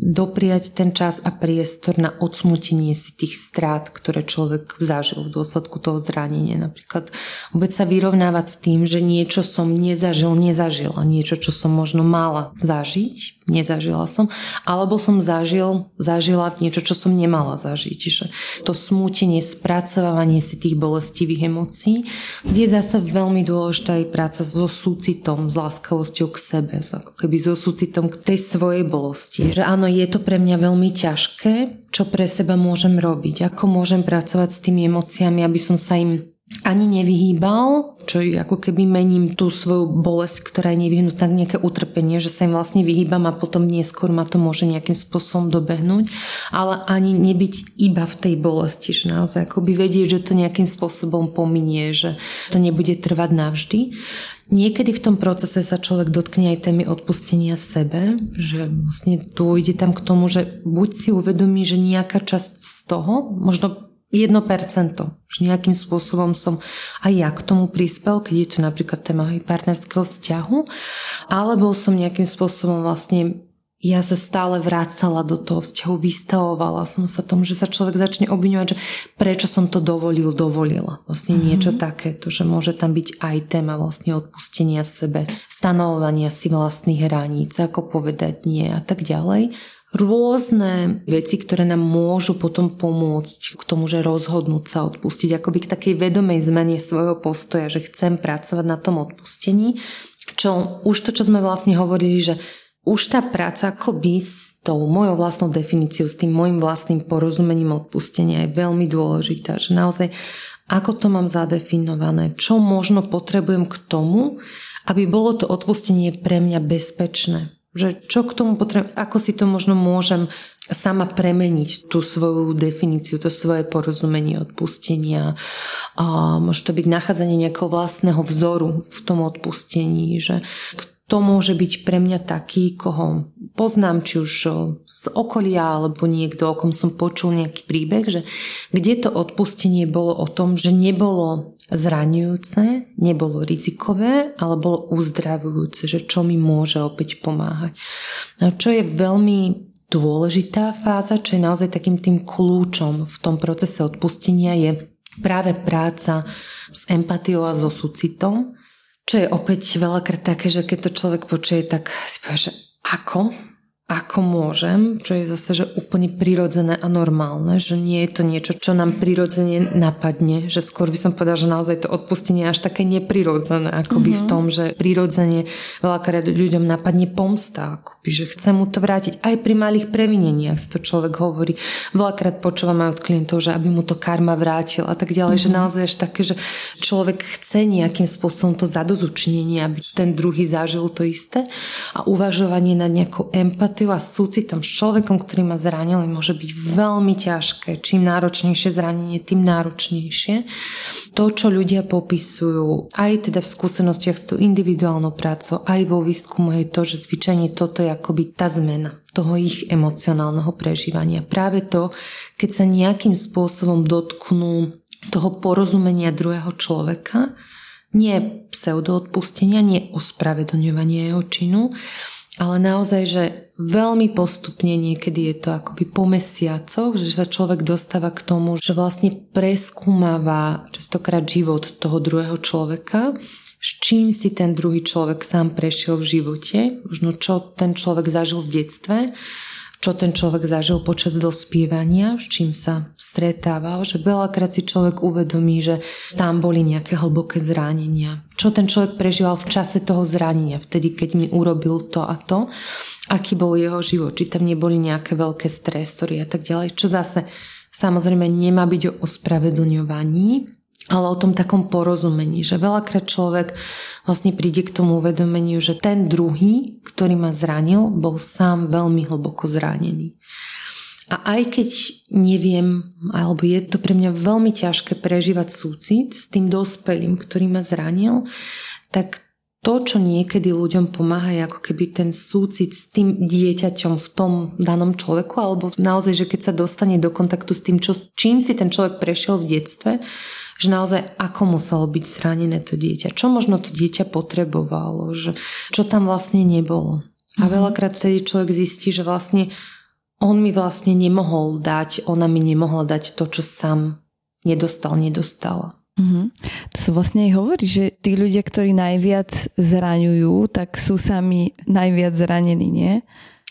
dopriať ten čas a priestor na odsmutenie si tých strát, ktoré človek zažil v dôsledku toho zranenia. Napríklad vôbec sa vyrovnávať s tým, že niečo som nezažil, nezažila, niečo, čo som možno mala zažiť, nezažila som, alebo som zažil, zažila niečo, čo som nemala zažiť. Že to smútenie, spracovávanie si tých bolestivých emócií, kde je zase veľmi dôležitá aj práca so súcitom, s láskavosťou k sebe, ako keby so súcitom k tej svojej bolesti. Že áno, je to pre mňa veľmi ťažké, čo pre seba môžem robiť, ako môžem pracovať s tými emóciami, aby som sa im ani nevyhýbal, čo ako keby mením tú svoju bolesť, ktorá je nevyhnutná nejaké utrpenie, že sa im vlastne vyhýbam a potom neskôr ma to môže nejakým spôsobom dobehnúť, ale ani nebyť iba v tej bolesti, že naozaj akoby vedieť, že to nejakým spôsobom pominie, že to nebude trvať navždy. Niekedy v tom procese sa človek dotkne aj témy odpustenia sebe, že vlastne dôjde tam k tomu, že buď si uvedomí, že nejaká časť z toho, možno 1%, že nejakým spôsobom som aj ja k tomu prispel, keď je to napríklad téma partnerského vzťahu, alebo som nejakým spôsobom vlastne ja sa stále vracala do toho vzťahu, vystavovala som sa tomu, že sa človek začne obviňovať, že prečo som to dovolil, dovolila. Vlastne mm-hmm. niečo takéto, že môže tam byť aj téma vlastne odpustenia sebe, stanovovania si vlastných hraníc, ako povedať nie a tak ďalej rôzne veci, ktoré nám môžu potom pomôcť k tomu, že rozhodnúť sa odpustiť, akoby k takej vedomej zmene svojho postoja, že chcem pracovať na tom odpustení. Čo už to, čo sme vlastne hovorili, že už tá práca akoby s tou mojou vlastnou definíciou, s tým môjim vlastným porozumením odpustenia je veľmi dôležitá, že naozaj ako to mám zadefinované, čo možno potrebujem k tomu, aby bolo to odpustenie pre mňa bezpečné. Že čo k tomu potrebujem, ako si to možno môžem sama premeniť tú svoju definíciu, to svoje porozumenie odpustenia. A môže to byť nachádzanie nejakého vlastného vzoru v tom odpustení, že to môže byť pre mňa taký, koho poznám, či už z okolia, alebo niekto, o kom som počul nejaký príbeh, že kde to odpustenie bolo o tom, že nebolo zraňujúce, nebolo rizikové, ale bolo uzdravujúce, že čo mi môže opäť pomáhať. A čo je veľmi dôležitá fáza, čo je naozaj takým tým kľúčom v tom procese odpustenia je práve práca s empatiou a so súcitom, čo je opäť veľakrát také, že keď to človek počuje, tak si povie, že ako? Ako môžem, čo je zase že úplne prirodzené a normálne, že nie je to niečo, čo nám prirodzene napadne, že skôr by som povedala, že naozaj to odpustenie je až také neprirodzené, akoby mm-hmm. v mhm. tom, že prirodzene veľakrát ľuďom napadne pomsta, akoby, že chce mu to vrátiť aj pri malých previneniach, si to človek hovorí. Veľakrát počúvam aj od klientov, že aby mu to karma vrátil a tak ďalej, mm-hmm. že naozaj až také, že človek chce nejakým spôsobom to zadozučnenie, aby ten druhý zažil to isté a uvažovanie na nejakú empatiu empatiu a súcitom s človekom, ktorý ma zranil, môže byť veľmi ťažké. Čím náročnejšie zranenie, tým náročnejšie. To, čo ľudia popisujú, aj teda v skúsenostiach s tou individuálnou prácou, aj vo výskumu je to, že zvyčajne toto je akoby tá zmena toho ich emocionálneho prežívania. Práve to, keď sa nejakým spôsobom dotknú toho porozumenia druhého človeka, nie pseudoodpustenia, nie ospravedlňovania jeho činu, ale naozaj, že veľmi postupne niekedy je to akoby po mesiacoch, že sa človek dostáva k tomu, že vlastne preskúmava častokrát život toho druhého človeka, s čím si ten druhý človek sám prešiel v živote, možno čo ten človek zažil v detstve, čo ten človek zažil počas dospievania, s čím sa stretával, že veľakrát si človek uvedomí, že tam boli nejaké hlboké zranenia. Čo ten človek prežíval v čase toho zranenia, vtedy, keď mi urobil to a to, aký bol jeho život, či tam neboli nejaké veľké stresory a tak ďalej, čo zase samozrejme nemá byť o ospravedlňovaní, ale o tom takom porozumení, že veľakrát človek vlastne príde k tomu uvedomeniu, že ten druhý, ktorý ma zranil, bol sám veľmi hlboko zranený. A aj keď neviem, alebo je to pre mňa veľmi ťažké prežívať súcit s tým dospelým, ktorý ma zranil, tak to, čo niekedy ľuďom pomáha, je ako keby ten súcit s tým dieťaťom v tom danom človeku, alebo naozaj, že keď sa dostane do kontaktu s tým, čo, čím si ten človek prešiel v detstve, že naozaj ako muselo byť zranené to dieťa, čo možno to dieťa potrebovalo, že čo tam vlastne nebolo. A mhm. veľakrát vtedy človek zistí, že vlastne on mi vlastne nemohol dať, ona mi nemohla dať to, čo sám nedostal, nedostala. Mm-hmm. To sa vlastne aj hovorí, že tí ľudia, ktorí najviac zraňujú, tak sú sami najviac zranení, nie?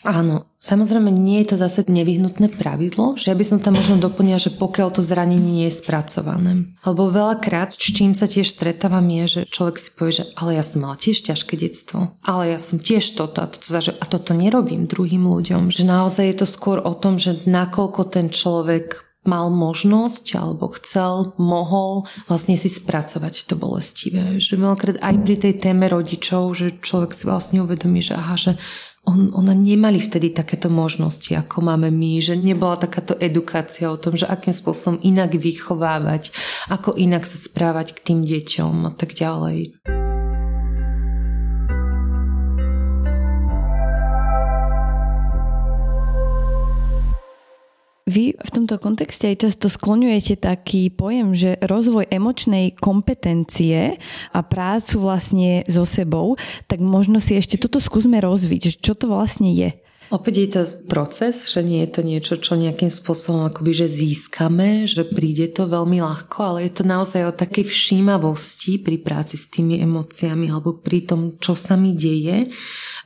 Áno, samozrejme nie je to zase nevyhnutné pravidlo, že ja by som tam možno doplnila, že pokiaľ to zranenie nie je spracované. Lebo veľakrát, s čím sa tiež stretávam je, že človek si povie, že ale ja som mala tiež ťažké detstvo, ale ja som tiež toto a toto zažil a toto nerobím druhým ľuďom. Že naozaj je to skôr o tom, že nakoľko ten človek mal možnosť alebo chcel, mohol vlastne si spracovať to bolestivé. Že veľakrát aj pri tej téme rodičov, že človek si vlastne uvedomí, že aha, že on, ona nemali vtedy takéto možnosti, ako máme my, že nebola takáto edukácia o tom, že akým spôsobom inak vychovávať, ako inak sa správať k tým deťom a tak ďalej. Vy v tomto kontexte aj často skloňujete taký pojem, že rozvoj emočnej kompetencie a prácu vlastne so sebou, tak možno si ešte toto skúsme rozviť, čo to vlastne je. Opäť je to proces, že nie je to niečo, čo nejakým spôsobom akoby, že získame, že príde to veľmi ľahko, ale je to naozaj o takej všímavosti pri práci s tými emóciami alebo pri tom, čo sa mi deje,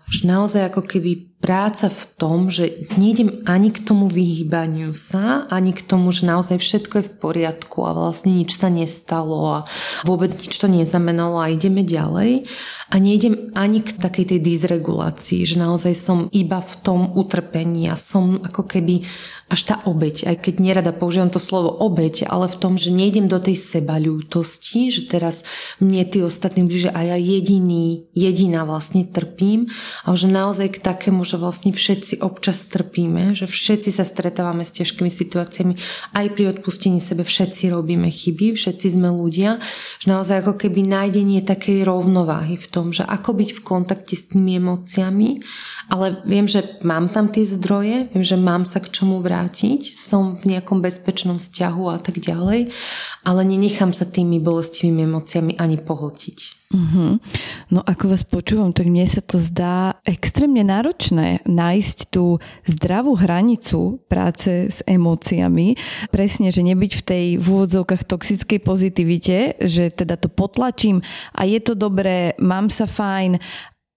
že naozaj ako keby práca v tom, že nejdem ani k tomu vyhýbaniu sa, ani k tomu, že naozaj všetko je v poriadku a vlastne nič sa nestalo a vôbec nič to neznamenalo a ideme ďalej. A nejdem ani k takej tej dysregulácii, že naozaj som iba v tom utrpení a som ako keby až tá obeď, aj keď nerada používam to slovo obeď, ale v tom, že nejdem do tej seba ľútosti, že teraz mne tí ostatní blíže a ja jediný, jediná vlastne trpím, ale že naozaj k takému, že vlastne všetci občas trpíme, že všetci sa stretávame s ťažkými situáciami, aj pri odpustení sebe všetci robíme chyby, všetci sme ľudia, že naozaj ako keby nájdenie takej rovnováhy v tom, že ako byť v kontakte s tými emóciami, ale viem, že mám tam tie zdroje, viem, že mám sa k čomu vrátiť, som v nejakom bezpečnom vzťahu a tak ďalej, ale nenechám sa tými bolestivými emóciami ani pohltiť. Uh-huh. No ako vás počúvam, tak mne sa to zdá extrémne náročné nájsť tú zdravú hranicu práce s emóciami. Presne, že nebyť v tej v úvodzovkách toxickej pozitivite, že teda to potlačím a je to dobré, mám sa fajn,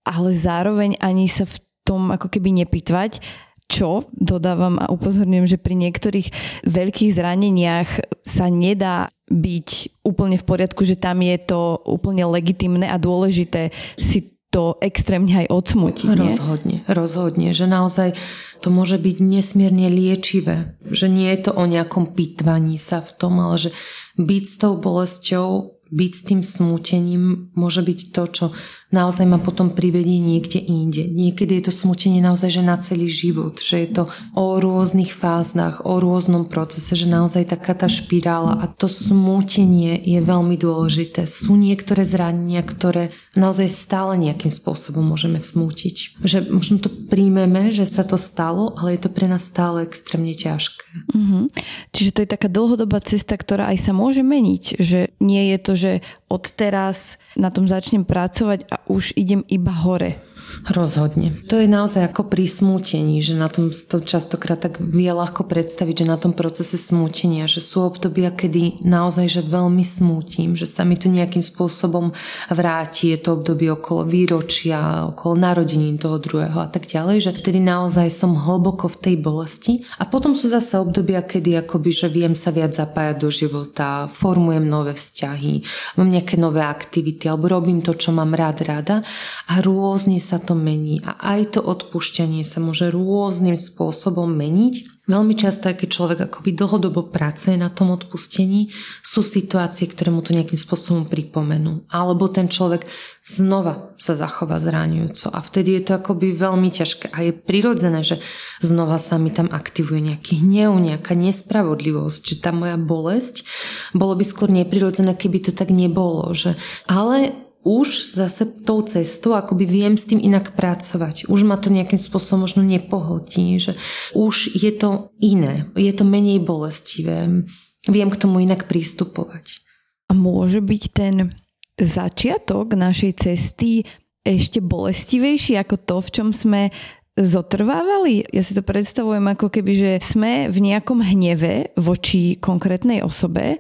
ale zároveň ani sa v tom ako keby nepýtvať, čo dodávam a upozorňujem, že pri niektorých veľkých zraneniach sa nedá byť úplne v poriadku, že tam je to úplne legitimné a dôležité si to extrémne aj odsmutiť. Rozhodne, rozhodne, že naozaj to môže byť nesmierne liečivé. Že nie je to o nejakom pitvaní sa v tom, ale že byť s tou bolesťou byť s tým smútením môže byť to, čo naozaj ma potom privedie niekde inde. Niekedy je to smútenie naozaj že na celý život, že je to o rôznych fázach, o rôznom procese, že naozaj taká tá špirála a to smútenie je veľmi dôležité. Sú niektoré zranenia, ktoré naozaj stále nejakým spôsobom môžeme smútiť. Že možno to príjmeme, že sa to stalo, ale je to pre nás stále extrémne ťažké. Mm-hmm. Čiže to je taká dlhodobá cesta, ktorá aj sa môže meniť, že nie je to, že od teraz na tom začnem pracovať a už idem iba hore. Rozhodne. To je naozaj ako pri smútení, že na tom to častokrát tak vie ľahko predstaviť, že na tom procese smútenia, že sú obdobia, kedy naozaj že veľmi smútim, že sa mi to nejakým spôsobom vráti, je to obdobie okolo výročia, okolo narodenín toho druhého a tak ďalej, že vtedy naozaj som hlboko v tej bolesti. A potom sú zase obdobia, kedy akoby, že viem sa viac zapájať do života, formujem nové vzťahy, mám nejaké nové aktivity alebo robím to, čo mám rád, rada a rôzne sa to mení a aj to odpúšťanie sa môže rôznym spôsobom meniť. Veľmi často, keď človek akoby dlhodobo pracuje na tom odpustení, sú situácie, ktoré mu to nejakým spôsobom pripomenú. Alebo ten človek znova sa zachová zraňujúco a vtedy je to akoby veľmi ťažké a je prirodzené, že znova sa mi tam aktivuje nejaký hnev, nejaká nespravodlivosť, že tá moja bolesť, bolo by skôr neprirodzené, keby to tak nebolo. Že... Ale už zase tou cestou akoby viem s tým inak pracovať. Už ma to nejakým spôsobom možno nepohltí, že už je to iné, je to menej bolestivé. Viem k tomu inak pristupovať. A môže byť ten začiatok našej cesty ešte bolestivejší ako to, v čom sme zotrvávali. Ja si to predstavujem ako keby, že sme v nejakom hneve voči konkrétnej osobe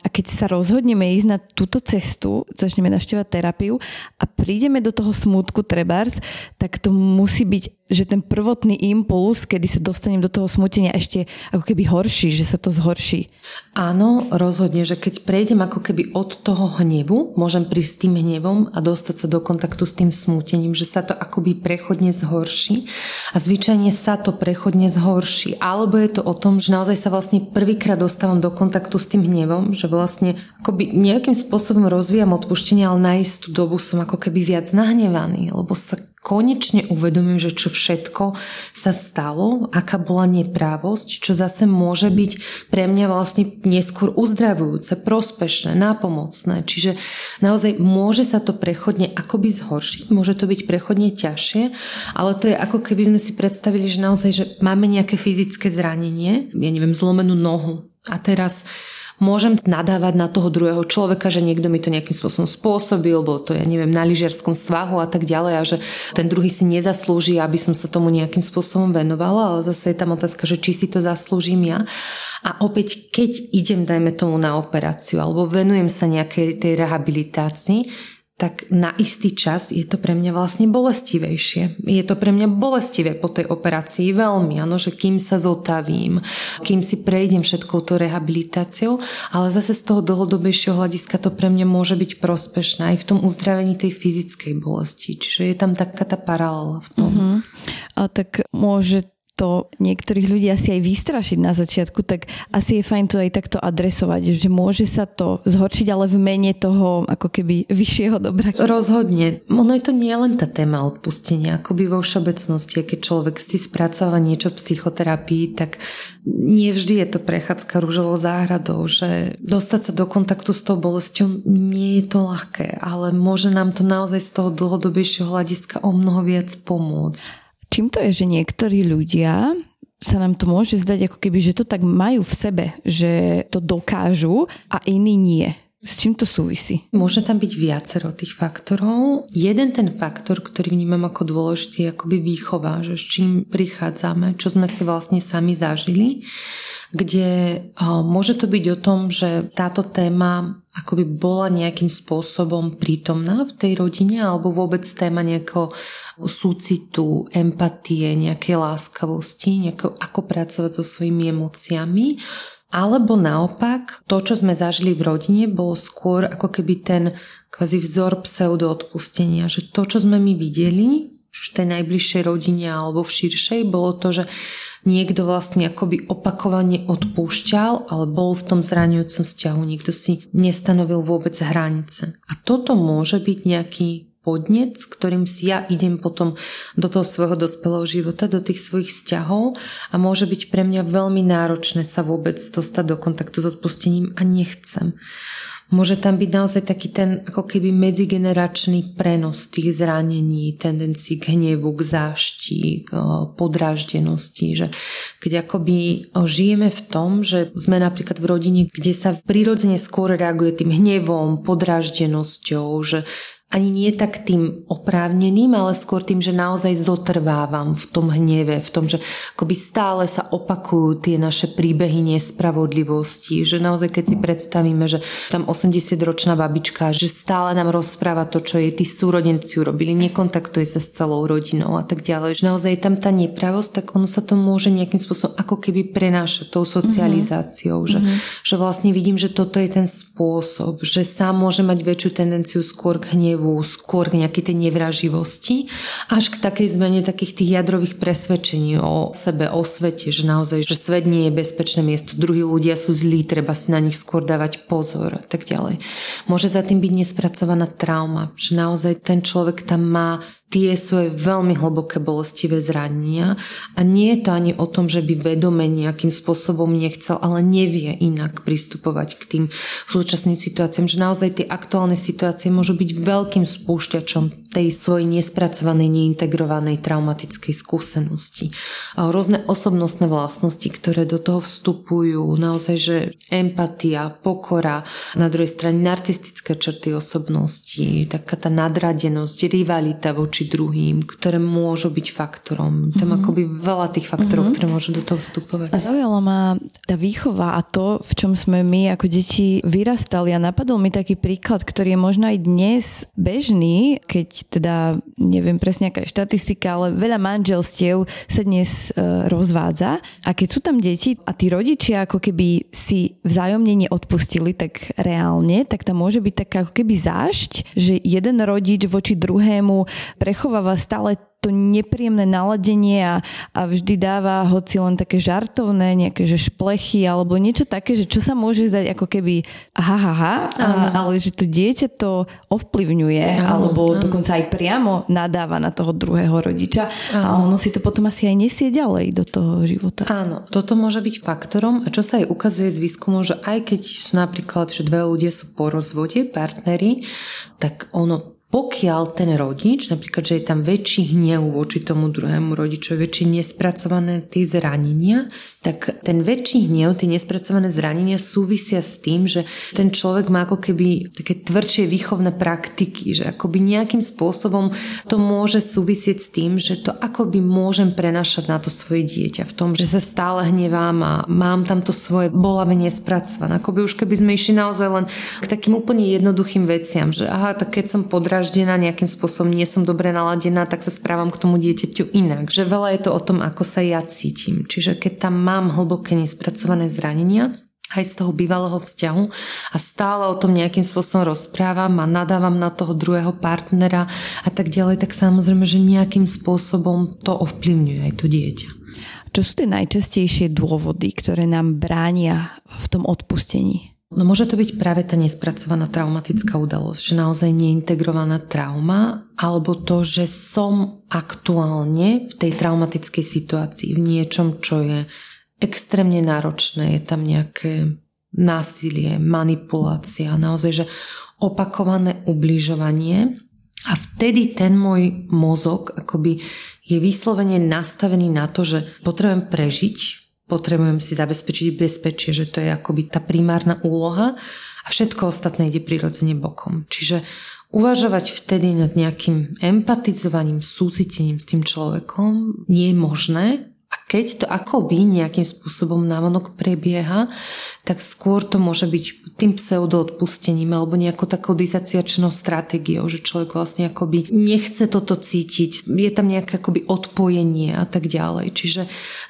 a keď sa rozhodneme ísť na túto cestu, začneme naštevať terapiu a prídeme do toho smútku trebárs, tak to musí byť, že ten prvotný impuls, kedy sa dostanem do toho smutenia ešte ako keby horší, že sa to zhorší. Áno, rozhodne, že keď prejdem ako keby od toho hnevu, môžem prísť tým hnevom a dostať sa do kontaktu s tým smútením, že sa to akoby prechodne zhorší a zvyčajne sa to prechodne zhorší. Alebo je to o tom, že naozaj sa vlastne prvýkrát dostávam do kontaktu s tým hnevom, že vlastne akoby nejakým spôsobom rozvíjam odpuštenie, ale na istú dobu som ako keby viac nahnevaný, lebo sa konečne uvedomím, že čo všetko sa stalo, aká bola neprávosť, čo zase môže byť pre mňa vlastne neskôr uzdravujúce, prospešné, nápomocné. Čiže naozaj môže sa to prechodne akoby zhoršiť, môže to byť prechodne ťažšie, ale to je ako keby sme si predstavili, že naozaj, že máme nejaké fyzické zranenie, ja neviem, zlomenú nohu a teraz môžem nadávať na toho druhého človeka, že niekto mi to nejakým spôsobom spôsobil, bolo to, ja neviem, na lyžiarskom svahu a tak ďalej a že ten druhý si nezaslúži, aby som sa tomu nejakým spôsobom venovala, ale zase je tam otázka, že či si to zaslúžim ja. A opäť, keď idem, dajme tomu na operáciu alebo venujem sa nejakej tej rehabilitácii, tak na istý čas je to pre mňa vlastne bolestivejšie. Je to pre mňa bolestivé po tej operácii veľmi, ano, že kým sa zotavím, kým si prejdem všetkou to rehabilitáciou, ale zase z toho dlhodobejšieho hľadiska to pre mňa môže byť prospešné aj v tom uzdravení tej fyzickej bolesti. Čiže je tam taká tá paralela v tom. Uh-huh. A tak môže to niektorých ľudí asi aj vystrašiť na začiatku, tak asi je fajn to aj takto adresovať, že môže sa to zhoršiť, ale v mene toho ako keby vyššieho dobra. Rozhodne. Ono je to nie len tá téma odpustenia, akoby vo všeobecnosti, keď človek si spracáva niečo v psychoterapii, tak nie vždy je to prechádzka rúžovou záhradou, že dostať sa do kontaktu s tou bolesťou nie je to ľahké, ale môže nám to naozaj z toho dlhodobejšieho hľadiska o mnoho viac pomôcť. Čím to je, že niektorí ľudia sa nám to môže zdať ako keby, že to tak majú v sebe, že to dokážu a iní nie. S čím to súvisí? Môže tam byť viacero tých faktorov. Jeden ten faktor, ktorý vnímam ako dôležitý, je akoby výchova, že s čím prichádzame, čo sme si vlastne sami zažili kde môže to byť o tom, že táto téma akoby bola nejakým spôsobom prítomná v tej rodine alebo vôbec téma nejakého súcitu, empatie, nejakej láskavosti, nejako, ako pracovať so svojimi emóciami alebo naopak, to, čo sme zažili v rodine, bolo skôr ako keby ten kvázi vzor pseudo odpustenia, že to, čo sme my videli, v tej najbližšej rodine alebo v širšej, bolo to, že niekto vlastne akoby opakovane odpúšťal, ale bol v tom zraňujúcom vzťahu, nikto si nestanovil vôbec hranice. A toto môže byť nejaký podnec, s ktorým si ja idem potom do toho svojho dospelého života, do tých svojich vzťahov a môže byť pre mňa veľmi náročné sa vôbec dostať do kontaktu s odpustením a nechcem. Môže tam byť naozaj taký ten ako keby medzigeneračný prenos tých zranení, tendencií k hnevu, k zášti, k podráždenosti. Že keď akoby žijeme v tom, že sme napríklad v rodine, kde sa prirodzene skôr reaguje tým hnevom, podráždenosťou, že ani nie tak tým oprávneným, ale skôr tým, že naozaj zotrvávam v tom hneve, v tom, že akoby stále sa opakujú tie naše príbehy nespravodlivosti, že naozaj keď si predstavíme, že tam 80-ročná babička, že stále nám rozpráva to, čo jej tí súrodenci urobili, nekontaktuje sa s celou rodinou a tak ďalej, že naozaj je tam tá nepravosť, tak ono sa to môže nejakým spôsobom ako keby prenášať tou socializáciou, mm-hmm. že, mm-hmm. že vlastne vidím, že toto je ten spôsob, že sám môže mať väčšiu tendenciu skôr k hnevu hnevu, skôr k tej nevraživosti, až k takej zmene takých tých jadrových presvedčení o sebe, o svete, že naozaj, že svet nie je bezpečné miesto, druhí ľudia sú zlí, treba si na nich skôr dávať pozor a tak ďalej. Môže za tým byť nespracovaná trauma, že naozaj ten človek tam má tie svoje veľmi hlboké bolestivé zranenia a nie je to ani o tom, že by vedome nejakým spôsobom nechcel, ale nevie inak pristupovať k tým súčasným situáciám, že naozaj tie aktuálne situácie môžu byť veľkým spúšťačom tej svojej nespracovanej, neintegrovanej traumatickej skúsenosti. A rôzne osobnostné vlastnosti, ktoré do toho vstupujú, naozaj, že empatia, pokora, na druhej strane narcistické črty osobnosti, taká tá nadradenosť, rivalita voči voči druhým, ktoré môžu byť faktorom. Mm-hmm. Tam mhm. akoby veľa tých faktorov, mm-hmm. ktoré môžu do toho vstupovať. A zaujalo ma tá výchova a to, v čom sme my ako deti vyrastali a napadol mi taký príklad, ktorý je možno aj dnes bežný, keď teda neviem presne aká je štatistika, ale veľa manželstiev sa dnes e, rozvádza a keď sú tam deti a tí rodičia ako keby si vzájomne neodpustili tak reálne, tak tam môže byť taká ako keby zášť, že jeden rodič voči druhému pre prechováva stále to nepríjemné naladenie a, a vždy dáva hoci len také žartovné, nejaké že šplechy alebo niečo také, že čo sa môže zdať ako keby ha, ha, ha a, ale že to dieťa to ovplyvňuje áno, alebo áno. dokonca aj priamo nadáva na toho druhého rodiča áno. a ono si to potom asi aj nesie ďalej do toho života. Áno, toto môže byť faktorom a čo sa aj ukazuje z výskumu, že aj keď sú napríklad, že dve ľudia sú po rozvode, partneri, tak ono pokiaľ ten rodič, napríklad, že je tam väčší hnev voči tomu druhému rodičovi, väčšie nespracované tie zranenia, tak ten väčší hnev, tie nespracované zranenia súvisia s tým, že ten človek má ako keby také tvrdšie výchovné praktiky, že akoby nejakým spôsobom to môže súvisieť s tým, že to akoby môžem prenašať na to svoje dieťa v tom, že sa stále hnevám a mám tam to svoje bolavé nespracované. Akoby už keby sme išli naozaj len k takým úplne jednoduchým veciam, že aha, tak keď som podraždená, nejakým spôsobom nie som dobre naladená, tak sa správam k tomu dieťaťu inak. Že veľa je to o tom, ako sa ja cítim. Čiže keď tam mám hlboké nespracované zranenia, aj z toho bývalého vzťahu a stále o tom nejakým spôsobom rozprávam a nadávam na toho druhého partnera a tak ďalej, tak samozrejme, že nejakým spôsobom to ovplyvňuje aj to dieťa. Čo sú tie najčastejšie dôvody, ktoré nám bránia v tom odpustení? No môže to byť práve tá nespracovaná traumatická udalosť, že naozaj neintegrovaná trauma, alebo to, že som aktuálne v tej traumatickej situácii, v niečom, čo je extrémne náročné, je tam nejaké násilie, manipulácia, naozaj, že opakované ubližovanie. A vtedy ten môj mozog akoby je vyslovene nastavený na to, že potrebujem prežiť, potrebujem si zabezpečiť bezpečie, že to je akoby tá primárna úloha a všetko ostatné ide prirodzene bokom. Čiže uvažovať vtedy nad nejakým empatizovaním, súcitením s tým človekom nie je možné, keď to akoby nejakým spôsobom návonok prebieha, tak skôr to môže byť tým pseudoodpustením alebo nejakou takou disociačnou stratégiou, že človek vlastne akoby nechce toto cítiť, je tam nejaké akoby odpojenie a tak ďalej. Čiže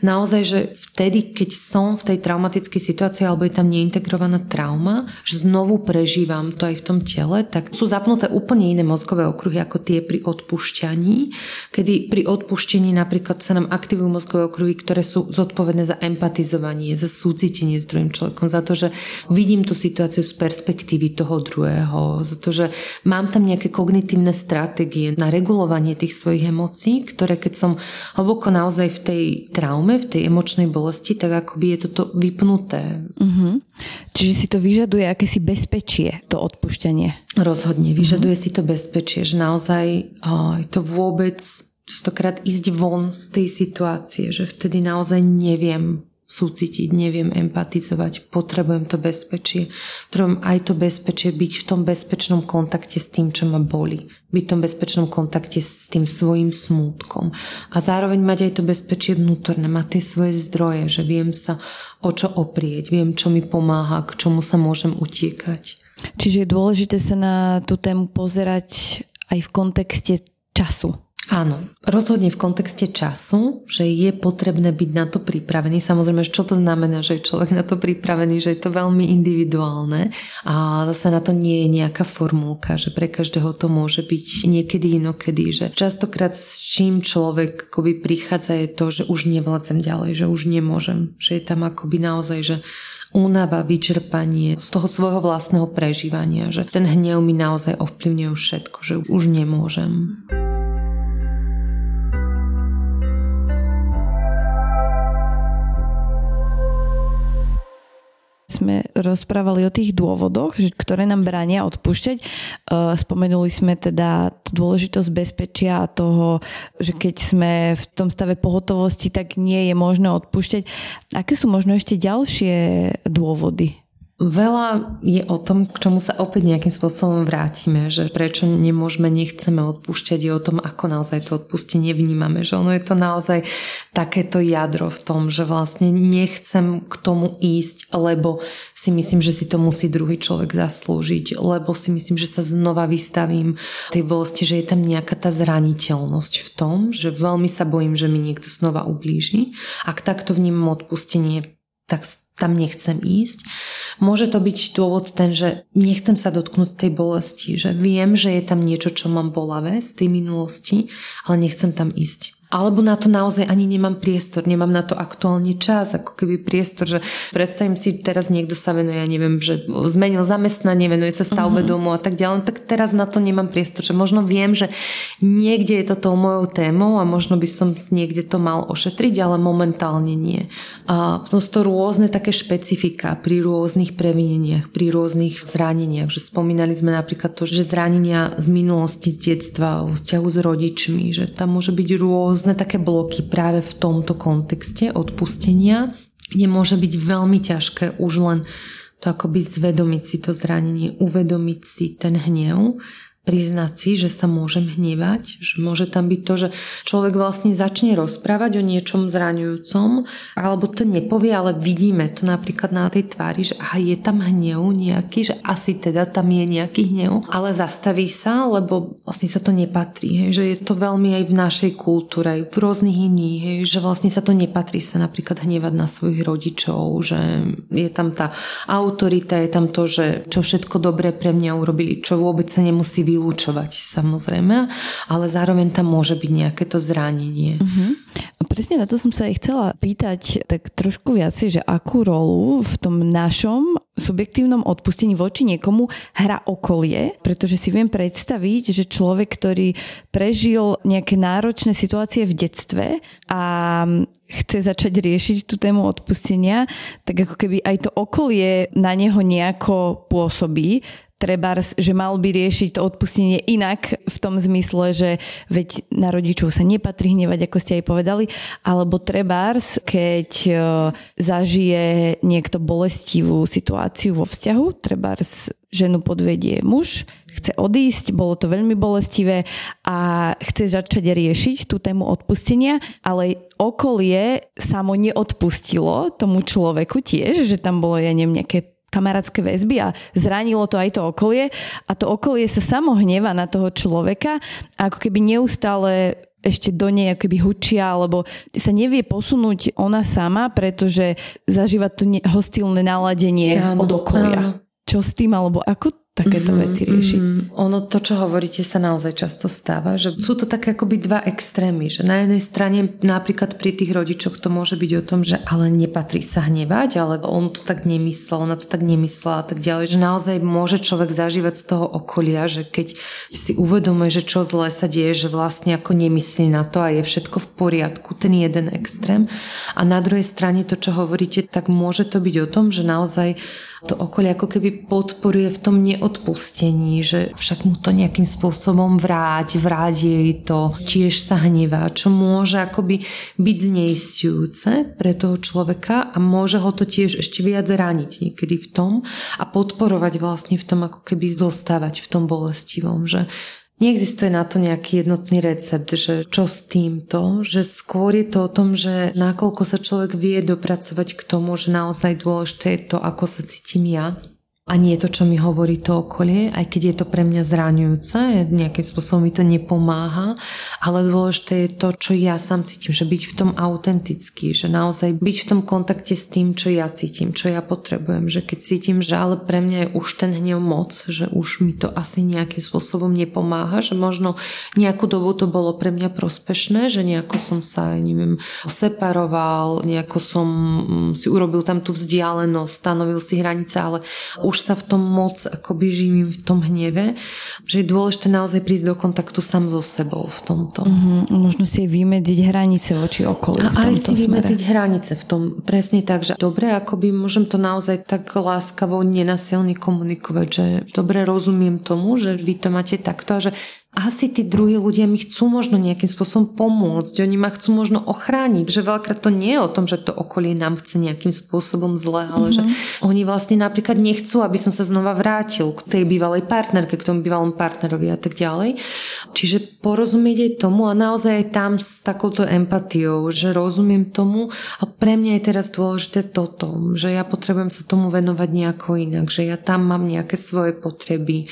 naozaj, že vtedy, keď som v tej traumatickej situácii alebo je tam neintegrovaná trauma, že znovu prežívam to aj v tom tele, tak sú zapnuté úplne iné mozgové okruhy ako tie pri odpúšťaní, kedy pri odpúšťaní napríklad sa nám aktivujú mozgové okruhy, ktoré sú zodpovedné za empatizovanie, za súcitenie s druhým človekom, za to, že vidím tú situáciu z perspektívy toho druhého, za to, že mám tam nejaké kognitívne stratégie na regulovanie tých svojich emócií, ktoré keď som hlboko naozaj v tej traume, v tej emočnej bolesti, tak akoby je toto vypnuté. Uh-huh. Čiže si to vyžaduje akési bezpečie, to odpušťanie. Rozhodne, vyžaduje uh-huh. si to bezpečie, že naozaj oh, je to vôbec stokrát ísť von z tej situácie, že vtedy naozaj neviem súcitiť, neviem empatizovať, potrebujem to bezpečie. Potrebujem aj to bezpečie byť v tom bezpečnom kontakte s tým, čo ma boli. Byť v tom bezpečnom kontakte s tým svojim smútkom. A zároveň mať aj to bezpečie vnútorné, mať tie svoje zdroje, že viem sa o čo oprieť, viem, čo mi pomáha, k čomu sa môžem utiekať. Čiže je dôležité sa na tú tému pozerať aj v kontexte času. Áno, rozhodne v kontexte času, že je potrebné byť na to pripravený. Samozrejme, čo to znamená, že je človek na to pripravený, že je to veľmi individuálne a zase na to nie je nejaká formulka, že pre každého to môže byť niekedy inokedy, že častokrát s čím človek akoby prichádza je to, že už nevládzem ďalej, že už nemôžem, že je tam akoby naozaj, že únava, vyčerpanie z toho svojho vlastného prežívania, že ten hnev mi naozaj ovplyvňuje všetko, že už nemôžem. Sme rozprávali o tých dôvodoch, že, ktoré nám bránia odpúšťať. E, spomenuli sme teda dôležitosť bezpečia a toho, že keď sme v tom stave pohotovosti, tak nie je možné odpúšťať. Aké sú možno ešte ďalšie dôvody? Veľa je o tom, k čomu sa opäť nejakým spôsobom vrátime, že prečo nemôžeme, nechceme odpúšťať, je o tom, ako naozaj to odpustenie vnímame, že ono je to naozaj takéto jadro v tom, že vlastne nechcem k tomu ísť, lebo si myslím, že si to musí druhý človek zaslúžiť, lebo si myslím, že sa znova vystavím tej bolesti, že je tam nejaká tá zraniteľnosť v tom, že veľmi sa bojím, že mi niekto znova ublíži. Ak takto vnímam odpustenie, tak tam nechcem ísť. Môže to byť dôvod ten, že nechcem sa dotknúť tej bolesti, že viem, že je tam niečo, čo mám bolavé z tej minulosti, ale nechcem tam ísť alebo na to naozaj ani nemám priestor, nemám na to aktuálne čas, ako keby priestor, že predstavím si, teraz niekto sa venuje, ja neviem, že zmenil zamestnanie, venuje sa stavbe uh-huh. domu a tak ďalej, tak teraz na to nemám priestor, že možno viem, že niekde je to tou mojou témou a možno by som niekde to mal ošetriť, ale momentálne nie. A potom sú to rôzne také špecifika pri rôznych previneniach, pri rôznych zraneniach, že spomínali sme napríklad to, že zranenia z minulosti, z detstva, vzťahu s rodičmi, že tam môže byť rôzne rôzne také bloky práve v tomto kontexte odpustenia, kde môže byť veľmi ťažké už len to akoby zvedomiť si to zranenie, uvedomiť si ten hnev priznať si, že sa môžem hnevať, že môže tam byť to, že človek vlastne začne rozprávať o niečom zraňujúcom, alebo to nepovie, ale vidíme to napríklad na tej tvári, že aha, je tam hnev nejaký, že asi teda tam je nejaký hnev, ale zastaví sa, lebo vlastne sa to nepatrí, hej, že je to veľmi aj v našej kultúre, aj v rôznych iných, hej, že vlastne sa to nepatrí sa napríklad hnevať na svojich rodičov, že je tam tá autorita, je tam to, že čo všetko dobré pre mňa urobili, čo vôbec sa nemusí vylúčovať samozrejme, ale zároveň tam môže byť nejaké to zranenie. Uh-huh. Presne na to som sa aj chcela pýtať tak trošku viac, že akú rolu v tom našom subjektívnom odpustení voči niekomu hra okolie, pretože si viem predstaviť, že človek, ktorý prežil nejaké náročné situácie v detstve a chce začať riešiť tú tému odpustenia, tak ako keby aj to okolie na neho nejako pôsobí, trebárs, že mal by riešiť to odpustenie inak v tom zmysle, že veď na rodičov sa nepatrí hnevať, ako ste aj povedali, alebo trebárs, keď e, zažije niekto bolestivú situáciu vo vzťahu, trebárs ženu podvedie muž, chce odísť, bolo to veľmi bolestivé a chce začať riešiť tú tému odpustenia, ale okolie samo neodpustilo tomu človeku tiež, že tam bolo, ja neviem, nejaké kamarátske väzby a zranilo to aj to okolie a to okolie sa samo hneva na toho človeka a ako keby neustále ešte do nej keby hučia, alebo sa nevie posunúť ona sama, pretože zažíva to hostilné naladenie áno, od okolia. Áno. Čo s tým, alebo ako takéto mm-hmm, veci riešiť. Mm-hmm. Ono to, čo hovoríte, sa naozaj často stáva, že sú to také akoby dva extrémy, že na jednej strane napríklad pri tých rodičoch to môže byť o tom, že ale nepatrí sa hnevať, ale on to tak nemyslel, ona to tak nemyslela a tak ďalej, že naozaj môže človek zažívať z toho okolia, že keď si uvedomuje, že čo zlé sa deje, že vlastne ako nemyslí na to a je všetko v poriadku, ten jeden extrém. A na druhej strane to, čo hovoríte, tak môže to byť o tom, že naozaj to okolie ako keby podporuje v tom neodpustení, že však mu to nejakým spôsobom vráť, vráť jej to, tiež sa hnevá, čo môže akoby byť zneistujúce pre toho človeka a môže ho to tiež ešte viac raniť niekedy v tom a podporovať vlastne v tom ako keby zostávať v tom bolestivom, že Neexistuje na to nejaký jednotný recept, že čo s týmto, že skôr je to o tom, že nakoľko sa človek vie dopracovať k tomu, že naozaj dôležité je to, ako sa cítim ja a nie to, čo mi hovorí to okolie, aj keď je to pre mňa zraňujúce, nejakým spôsobom mi to nepomáha, ale dôležité je to, čo ja sám cítim, že byť v tom autentický, že naozaj byť v tom kontakte s tým, čo ja cítim, čo ja potrebujem, že keď cítim, že ale pre mňa je už ten hnev moc, že už mi to asi nejakým spôsobom nepomáha, že možno nejakú dobu to bolo pre mňa prospešné, že nejako som sa, neviem, separoval, nejako som mm, si urobil tam tú vzdialenosť, stanovil si hranice, ale už sa v tom moc akoby živím v tom hneve, že je dôležité naozaj prísť do kontaktu sám so sebou v tomto. Mm-hmm. Možno si vymedziť hranice voči okolí. A aj si smere. vymedziť hranice v tom. Presne tak, že dobre, akoby môžem to naozaj tak láskavo, nenasilne komunikovať, že dobre rozumiem tomu, že vy to máte takto a že asi tí druhí ľudia mi chcú možno nejakým spôsobom pomôcť, oni ma chcú možno ochrániť, že veľakrát to nie je o tom, že to okolie nám chce nejakým spôsobom zle, ale mm-hmm. že mhm. oni vlastne napríklad nechcú, aby som sa znova vrátil k tej bývalej partnerke, k tomu bývalom partnerovi a tak ďalej. Čiže porozumieť aj tomu a naozaj aj tam s takouto empatiou, že rozumiem tomu a pre mňa je teraz dôležité toto, že ja potrebujem sa tomu venovať nejako inak, že ja tam mám nejaké svoje potreby,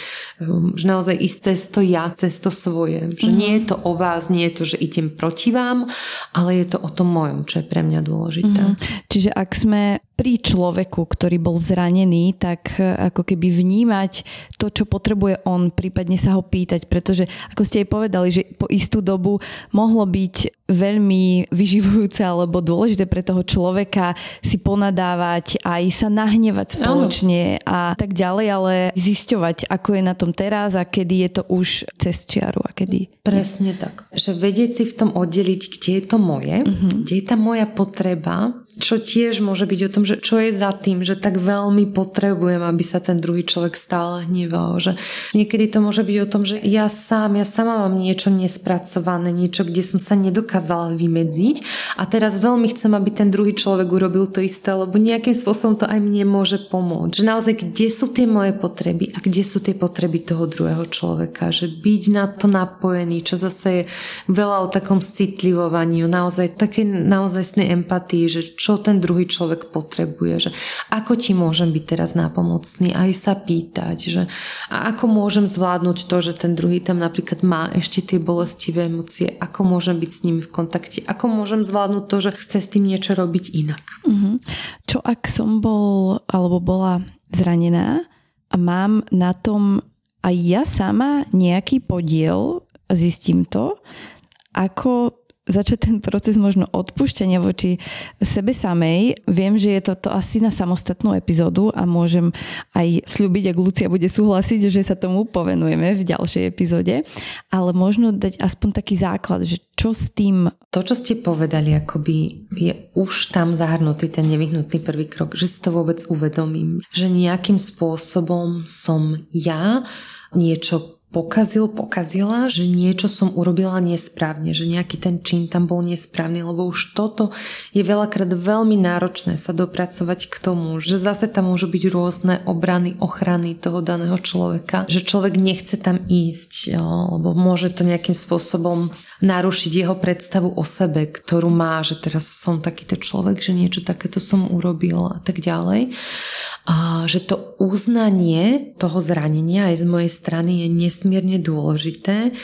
že naozaj ísť cez to ja, cez cez to svoje. Že nie je to o vás, nie je to, že idem proti vám, ale je to o tom mojom, čo je pre mňa dôležité. Mm-hmm. Čiže ak sme pri človeku, ktorý bol zranený, tak e, ako keby vnímať to, čo potrebuje on, prípadne sa ho pýtať, pretože ako ste aj povedali, že po istú dobu mohlo byť veľmi vyživujúce alebo dôležité pre toho človeka si ponadávať aj sa nahnevať spoločne a tak ďalej, ale zisťovať, ako je na tom teraz a kedy je to už cez čiaru a kedy. Presne nie. tak. Že vedieť si v tom oddeliť, kde je to moje, uh-huh. kde je tá moja potreba čo tiež môže byť o tom, že čo je za tým, že tak veľmi potrebujem, aby sa ten druhý človek stále hneval. Že niekedy to môže byť o tom, že ja sám, ja sama mám niečo nespracované, niečo, kde som sa nedokázala vymedziť a teraz veľmi chcem, aby ten druhý človek urobil to isté, lebo nejakým spôsobom to aj mne môže pomôcť. Že naozaj, kde sú tie moje potreby a kde sú tie potreby toho druhého človeka. Že byť na to napojený, čo zase je veľa o takom citlivovaní, naozaj také naozajstnej empatii, že čo čo ten druhý človek potrebuje, že ako ti môžem byť teraz nápomocný, aj sa pýtať, že a ako môžem zvládnuť to, že ten druhý tam napríklad má ešte tie bolestivé emócie, ako môžem byť s nimi v kontakte, ako môžem zvládnuť to, že chce s tým niečo robiť inak. Mm-hmm. Čo ak som bol alebo bola zranená a mám na tom aj ja sama nejaký podiel, zistím to, ako začať ten proces možno odpúšťania voči sebe samej. Viem, že je toto asi na samostatnú epizódu a môžem aj slúbiť, ak Lucia bude súhlasiť, že sa tomu povenujeme v ďalšej epizóde, ale možno dať aspoň taký základ, že čo s tým... To, čo ste povedali, akoby je už tam zahrnutý ten nevyhnutný prvý krok, že si to vôbec uvedomím, že nejakým spôsobom som ja niečo pokazil, pokazila, že niečo som urobila nesprávne, že nejaký ten čin tam bol nesprávny, lebo už toto je veľakrát veľmi náročné sa dopracovať k tomu, že zase tam môžu byť rôzne obrany, ochrany toho daného človeka, že človek nechce tam ísť, lebo môže to nejakým spôsobom narušiť jeho predstavu o sebe, ktorú má, že teraz som takýto človek, že niečo takéto som urobil a tak ďalej. A že to uznanie toho zranenia aj z mojej strany je nesmierne dôležité,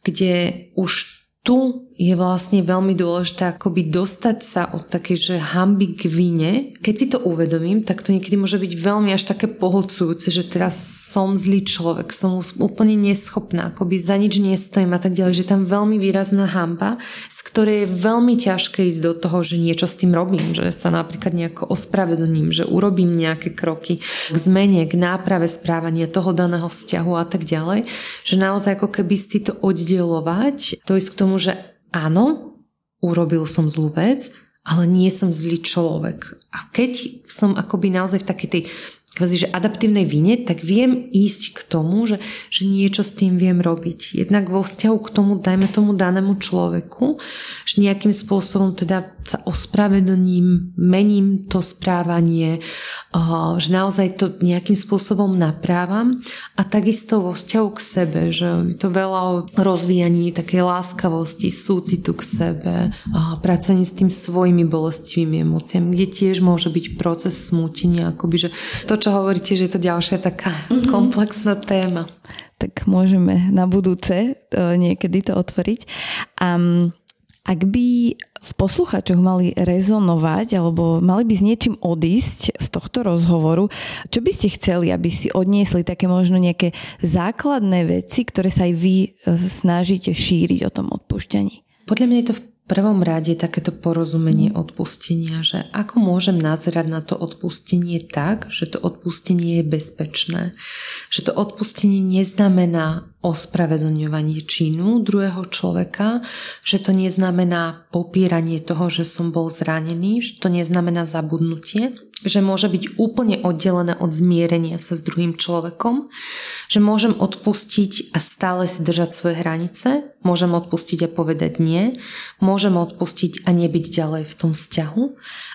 kde už tu je vlastne veľmi dôležité akoby dostať sa od takej, že hamby k vine. Keď si to uvedomím, tak to niekedy môže byť veľmi až také pohodcujúce, že teraz som zlý človek, som úplne neschopná, akoby za nič nestojím a tak ďalej, že tam veľmi výrazná hamba, z ktorej je veľmi ťažké ísť do toho, že niečo s tým robím, že sa napríklad nejako ospravedlním, že urobím nejaké kroky k zmene, k náprave správania toho daného vzťahu a tak ďalej, že naozaj ako keby si to oddelovať, to ísť k tomu, že áno, urobil som zlú vec, ale nie som zlý človek. A keď som akoby naozaj v takej tej kvázi, že adaptívnej vine, tak viem ísť k tomu, že, že niečo s tým viem robiť. Jednak vo vzťahu k tomu, dajme tomu danému človeku, že nejakým spôsobom teda sa ospravedlním, mením to správanie, že naozaj to nejakým spôsobom naprávam a takisto vo vzťahu k sebe, že je to veľa o rozvíjaní takej láskavosti, súcitu k sebe, pracovanie s tým svojimi bolestivými emóciami, kde tiež môže byť proces smútenia, akoby, že to, čo hovoríte, že je to ďalšia taká mm-hmm. komplexná téma. Tak môžeme na budúce e, niekedy to otvoriť. A ak by v posluchačoch mali rezonovať alebo mali by s niečím odísť z tohto rozhovoru, čo by ste chceli, aby si odniesli také možno nejaké základné veci, ktoré sa aj vy e, snažíte šíriť o tom odpúšťaní? Podľa mňa je to v prvom rade takéto porozumenie odpustenia, že ako môžem nazerať na to odpustenie tak, že to odpustenie je bezpečné. Že to odpustenie neznamená ospravedlňovanie činu druhého človeka, že to neznamená popieranie toho, že som bol zranený, že to neznamená zabudnutie, že môže byť úplne oddelené od zmierenia sa s druhým človekom, že môžem odpustiť a stále si držať svoje hranice, môžem odpustiť a povedať nie, môžem odpustiť a nebyť ďalej v tom vzťahu.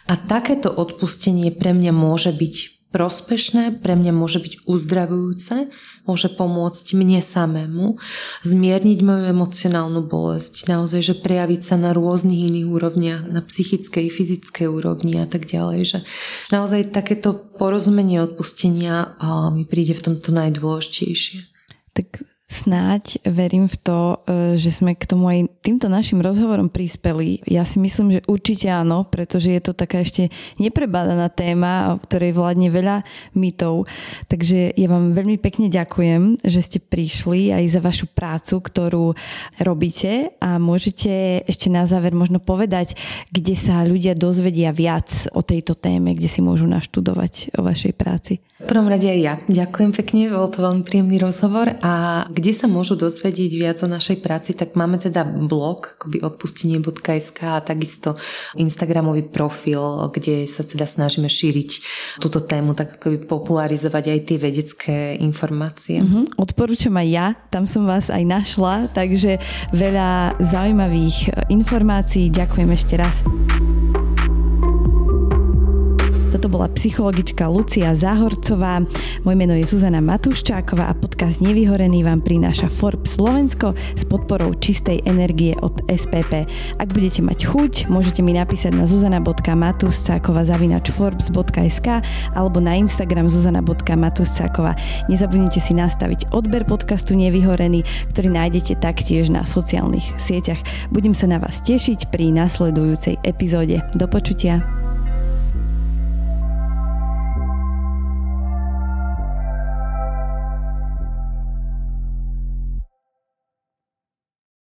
A takéto odpustenie pre mňa môže byť prospešné, pre mňa môže byť uzdravujúce, môže pomôcť mne samému, zmierniť moju emocionálnu bolesť, naozaj, že prejaviť sa na rôznych iných úrovniach, na psychickej, fyzickej úrovni a tak ďalej, že naozaj takéto porozumenie odpustenia mi príde v tomto najdôležitejšie. Tak Snáď verím v to, e, že sme k tomu aj týmto našim rozhovorom prispeli. Ja si myslím, že určite áno, pretože je to taká ešte neprebádaná téma, o ktorej vládne veľa mytov. Takže ja vám veľmi pekne ďakujem, že ste prišli aj za vašu prácu, ktorú robíte a môžete ešte na záver možno povedať, kde sa ľudia dozvedia viac o tejto téme, kde si môžu naštudovať o vašej práci. V prvom rade aj ja. Ďakujem pekne, bol to veľmi príjemný rozhovor a kde sa môžu dozvedieť viac o našej práci, tak máme teda blog akoby odpustenie.sk a takisto Instagramový profil, kde sa teda snažíme šíriť túto tému, tak akoby popularizovať aj tie vedecké informácie. Mm-hmm. Odporúčam aj ja, tam som vás aj našla, takže veľa zaujímavých informácií. Ďakujem ešte raz. Toto bola psychologička Lucia Zahorcová. Moje meno je Zuzana Matuščáková a podcast Nevyhorený vám prináša Forbes Slovensko s podporou čistej energie od SPP. Ak budete mať chuť, môžete mi napísať na zuzana.matuscáková zavinač forbes.sk alebo na Instagram zuzana.matuscáková. Nezabudnite si nastaviť odber podcastu Nevyhorený, ktorý nájdete taktiež na sociálnych sieťach. Budem sa na vás tešiť pri nasledujúcej epizóde. Do počutia.